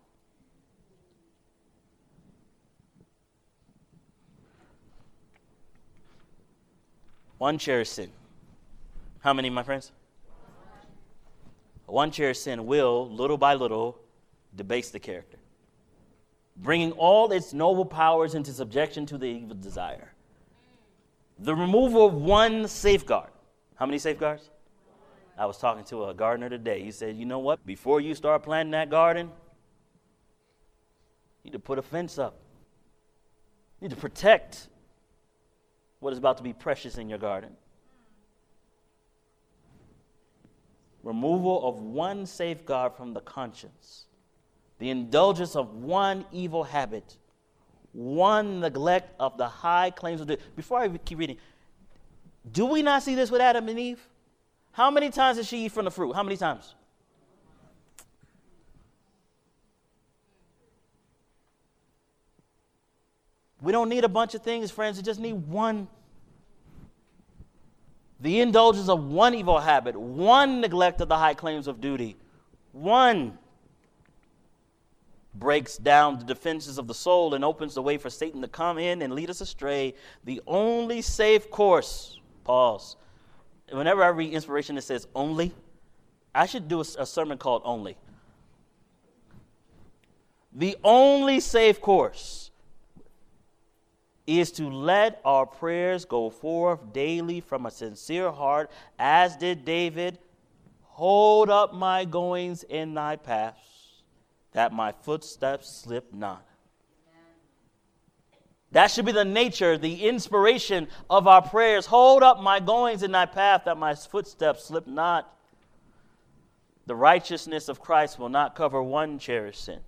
One cherished sin. How many, my friends? One cherished sin will, little by little, debase the character, bringing all its noble powers into subjection to the evil desire. The removal of one safeguard. How many safeguards? I was talking to a gardener today. He said, You know what? Before you start planting that garden, you need to put a fence up. You need to protect what is about to be precious in your garden. Removal of one safeguard from the conscience, the indulgence of one evil habit, one neglect of the high claims of the. Before I keep reading, do we not see this with Adam and Eve? How many times did she eat from the fruit? How many times? We don't need a bunch of things, friends. We just need one. The indulgence of one evil habit, one neglect of the high claims of duty, one breaks down the defenses of the soul and opens the way for Satan to come in and lead us astray. The only safe course, pause. Whenever I read inspiration that says only, I should do a, a sermon called Only. The only safe course is to let our prayers go forth daily from a sincere heart, as did David. Hold up my goings in thy paths, that my footsteps slip not. That should be the nature, the inspiration of our prayers. Hold up my goings in thy path, that my footsteps slip not. the righteousness of Christ will not cover one cherished sin.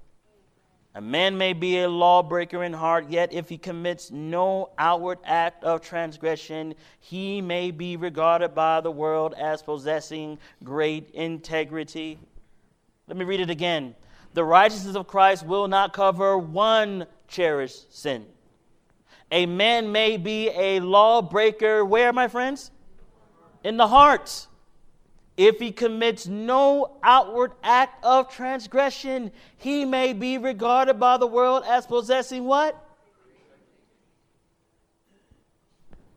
A man may be a lawbreaker in heart, yet if he commits no outward act of transgression, he may be regarded by the world as possessing great integrity. Let me read it again. The righteousness of Christ will not cover one cherished sin. A man may be a lawbreaker, where, my friends? In the heart. If he commits no outward act of transgression, he may be regarded by the world as possessing what?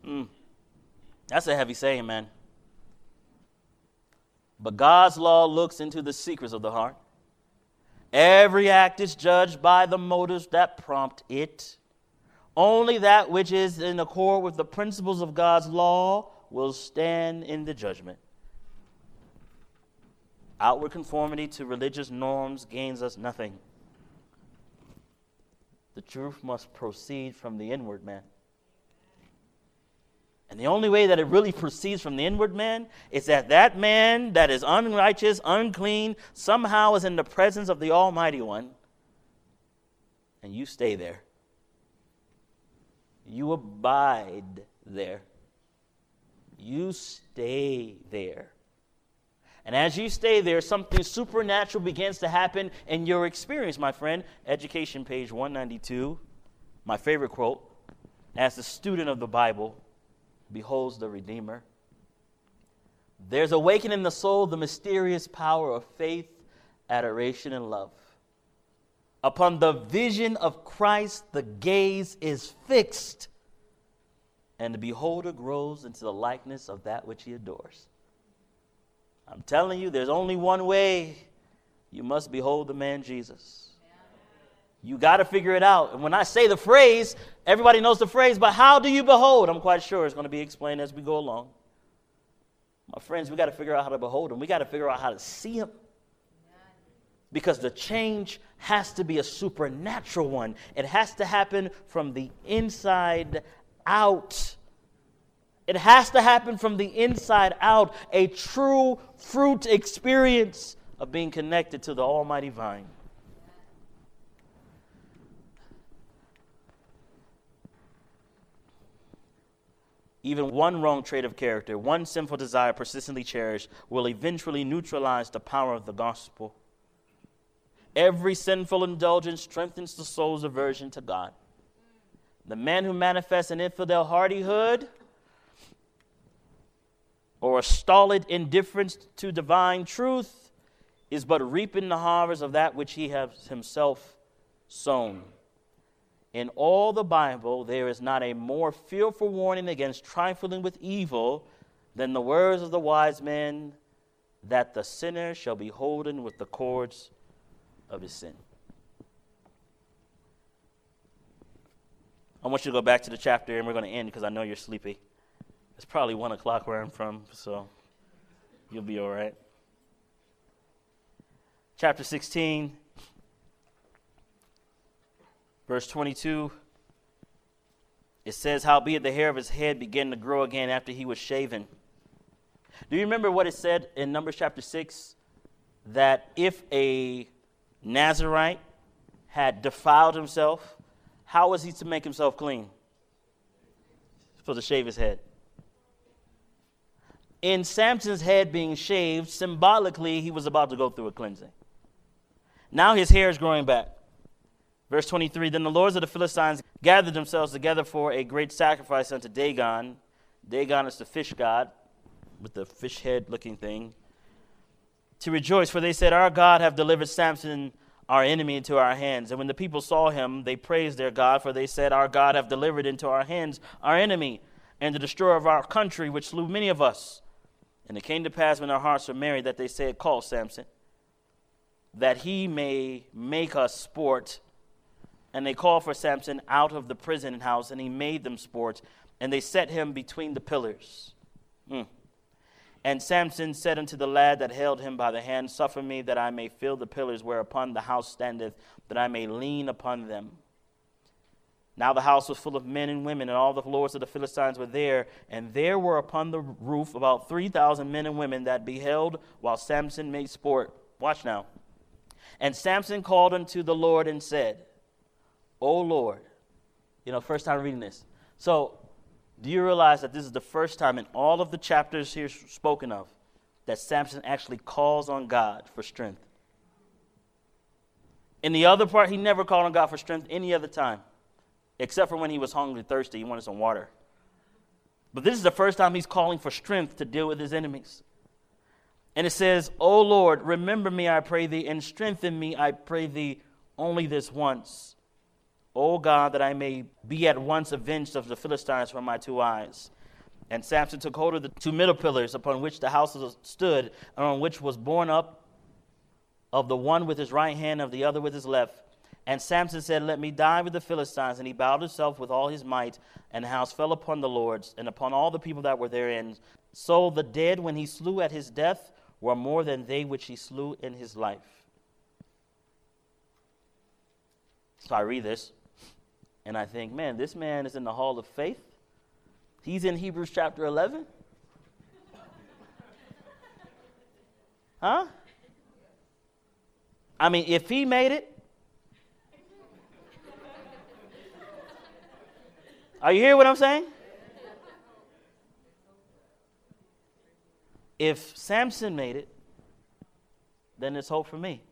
Mm. That's a heavy saying, man. But God's law looks into the secrets of the heart. Every act is judged by the motives that prompt it. Only that which is in accord with the principles of God's law will stand in the judgment. Outward conformity to religious norms gains us nothing. The truth must proceed from the inward man. And the only way that it really proceeds from the inward man is that that man that is unrighteous, unclean, somehow is in the presence of the Almighty One, and you stay there. You abide there. You stay there. And as you stay there, something supernatural begins to happen in your experience, my friend. Education, page 192, my favorite quote As the student of the Bible beholds the Redeemer, there's awakened in the soul the mysterious power of faith, adoration, and love. Upon the vision of Christ, the gaze is fixed, and the beholder grows into the likeness of that which he adores. I'm telling you, there's only one way. You must behold the man Jesus. You got to figure it out. And when I say the phrase, everybody knows the phrase, but how do you behold? I'm quite sure it's going to be explained as we go along. My friends, we got to figure out how to behold him. We got to figure out how to see him. Because the change has to be a supernatural one, it has to happen from the inside out. It has to happen from the inside out, a true fruit experience of being connected to the Almighty Vine. Even one wrong trait of character, one sinful desire persistently cherished, will eventually neutralize the power of the gospel. Every sinful indulgence strengthens the soul's aversion to God. The man who manifests an infidel hardihood or a stolid indifference to divine truth is but reaping the harvest of that which he has himself sown. In all the Bible, there is not a more fearful warning against trifling with evil than the words of the wise man that the sinner shall be holden with the cords of his sin. I want you to go back to the chapter, and we're going to end because I know you're sleepy. It's probably 1 o'clock where I'm from, so you'll be all right. Chapter 16, verse 22. It says, Howbeit the hair of his head began to grow again after he was shaven. Do you remember what it said in Numbers chapter 6? That if a Nazarite had defiled himself, how was he to make himself clean? He's supposed to shave his head in Samson's head being shaved, symbolically, he was about to go through a cleansing. Now his hair is growing back. Verse 23 Then the lords of the Philistines gathered themselves together for a great sacrifice unto Dagon. Dagon is the fish god with the fish head looking thing. To rejoice, for they said, Our God have delivered Samson, our enemy, into our hands. And when the people saw him, they praised their God, for they said, Our God have delivered into our hands our enemy, and the destroyer of our country, which slew many of us. And it came to pass when their hearts were merry that they said, Call Samson, that he may make us sport. And they called for Samson out of the prison house, and he made them sport. And they set him between the pillars. Mm. And Samson said unto the lad that held him by the hand, Suffer me that I may fill the pillars whereupon the house standeth, that I may lean upon them. Now the house was full of men and women, and all the lords of the Philistines were there. And there were upon the roof about 3,000 men and women that beheld while Samson made sport. Watch now. And Samson called unto the Lord and said, O Lord. You know, first time reading this. So, do you realize that this is the first time in all of the chapters here spoken of that Samson actually calls on God for strength? In the other part, he never called on God for strength any other time except for when he was hungry, thirsty, he wanted some water. But this is the first time he's calling for strength to deal with his enemies. And it says, O Lord, remember me, I pray thee, and strengthen me, I pray thee, only this once. O God, that I may be at once avenged of the Philistines from my two eyes. And Samson took hold of the two middle pillars upon which the house stood, and on which was borne up of the one with his right hand, of the other with his left. And Samson said, Let me die with the Philistines. And he bowed himself with all his might, and the house fell upon the lords and upon all the people that were therein. So the dead, when he slew at his death, were more than they which he slew in his life. So I read this, and I think, man, this man is in the hall of faith. He's in Hebrews chapter 11. Huh? I mean, if he made it, Are you hear what I'm saying? If Samson made it, then there's hope for me.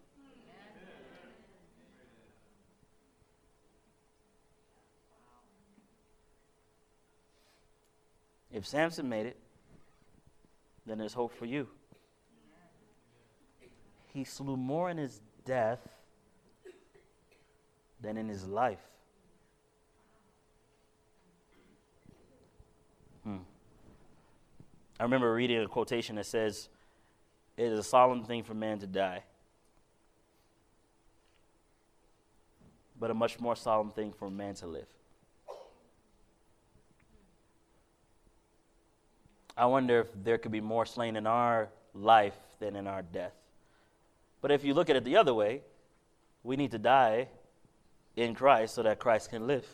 If Samson made it, then there's hope for you. He slew more in his death than in his life. I remember reading a quotation that says, It is a solemn thing for man to die, but a much more solemn thing for man to live. I wonder if there could be more slain in our life than in our death. But if you look at it the other way, we need to die in Christ so that Christ can live.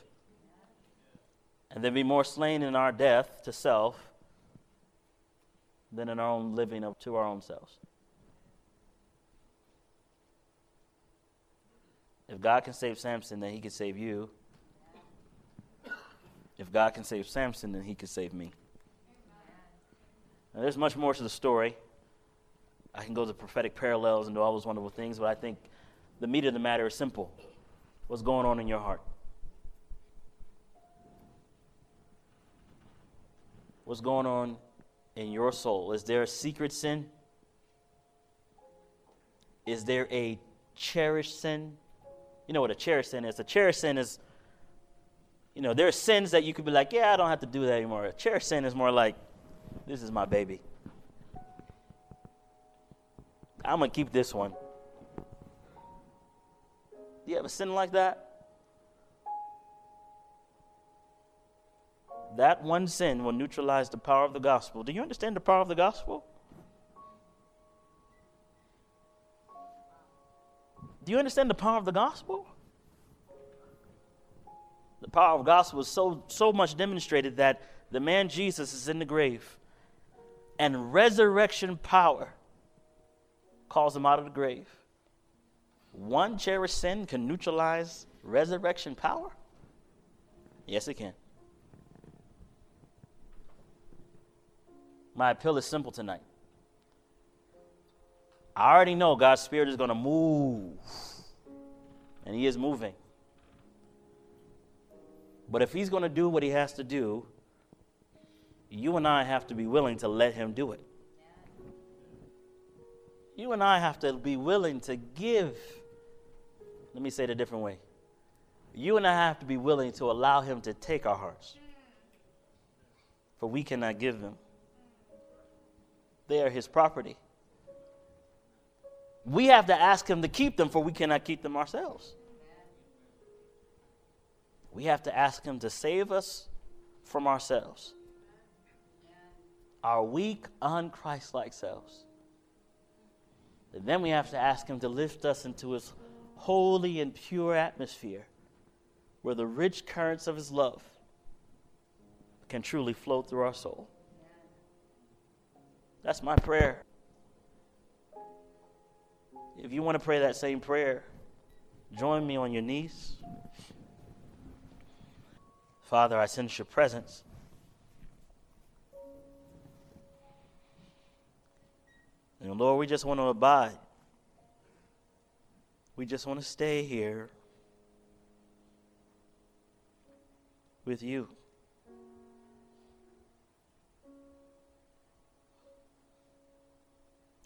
And there be more slain in our death to self than in our own living up to our own selves. If God can save Samson, then he can save you. If God can save Samson, then he can save me. Now, there's much more to the story. I can go to prophetic parallels and do all those wonderful things, but I think the meat of the matter is simple. What's going on in your heart? What's going on in your soul? Is there a secret sin? Is there a cherished sin? You know what a cherished sin is? A cherished sin is, you know, there are sins that you could be like, yeah, I don't have to do that anymore. A cherished sin is more like, this is my baby. I'm going to keep this one. Do you have a sin like that? That one sin will neutralize the power of the gospel. Do you understand the power of the gospel? Do you understand the power of the gospel? The power of the gospel is so, so much demonstrated that the man Jesus is in the grave, and resurrection power calls him out of the grave. One cherished sin can neutralize resurrection power? Yes, it can. My appeal is simple tonight. I already know God's Spirit is going to move, and He is moving. But if He's going to do what He has to do, you and I have to be willing to let Him do it. You and I have to be willing to give. Let me say it a different way. You and I have to be willing to allow Him to take our hearts, for we cannot give them. They are his property. We have to ask him to keep them, for we cannot keep them ourselves. We have to ask him to save us from ourselves, our weak, unchristlike selves. And then we have to ask him to lift us into his holy and pure atmosphere where the rich currents of His love can truly flow through our soul. That's my prayer. If you want to pray that same prayer, join me on your knees. Father, I sense your presence. And Lord, we just want to abide. We just want to stay here with you.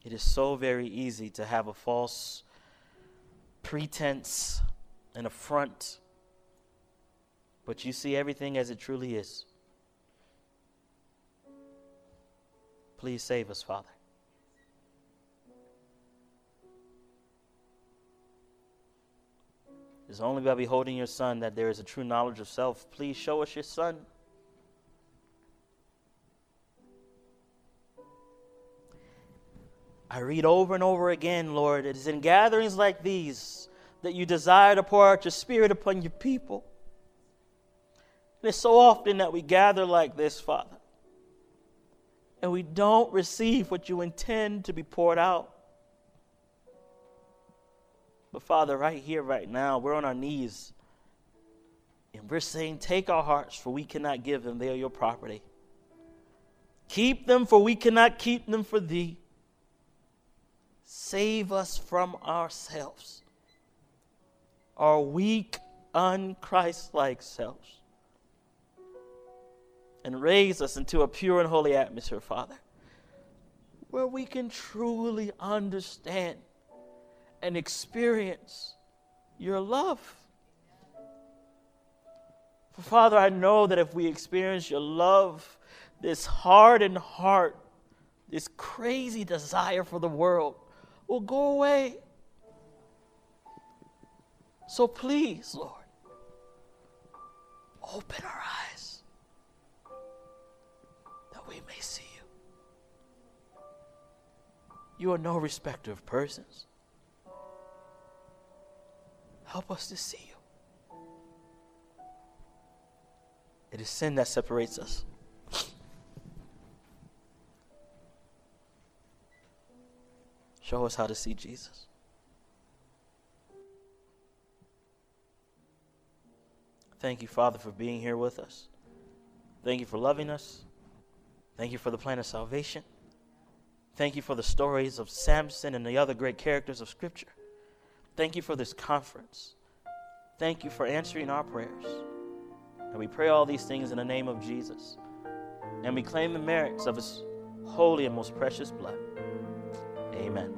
It is so very easy to have a false pretense and a front, but you see everything as it truly is. Please save us, Father. It's only by beholding your Son that there is a true knowledge of self. Please show us your Son. I read over and over again, Lord, it is in gatherings like these that you desire to pour out your Spirit upon your people. And it's so often that we gather like this, Father, and we don't receive what you intend to be poured out. But Father, right here, right now, we're on our knees. And we're saying, Take our hearts, for we cannot give them. They are your property. Keep them, for we cannot keep them for thee. Save us from ourselves, our weak, unchristlike selves. And raise us into a pure and holy atmosphere, Father, where we can truly understand and experience your love. For Father, I know that if we experience your love, this hardened heart, this crazy desire for the world will go away. So please, Lord, open our eyes that we may see you. You are no respecter of persons. Help us to see you. It is sin that separates us. Show us how to see Jesus. Thank you, Father, for being here with us. Thank you for loving us. Thank you for the plan of salvation. Thank you for the stories of Samson and the other great characters of Scripture. Thank you for this conference. Thank you for answering our prayers. And we pray all these things in the name of Jesus. And we claim the merits of his holy and most precious blood. Amen.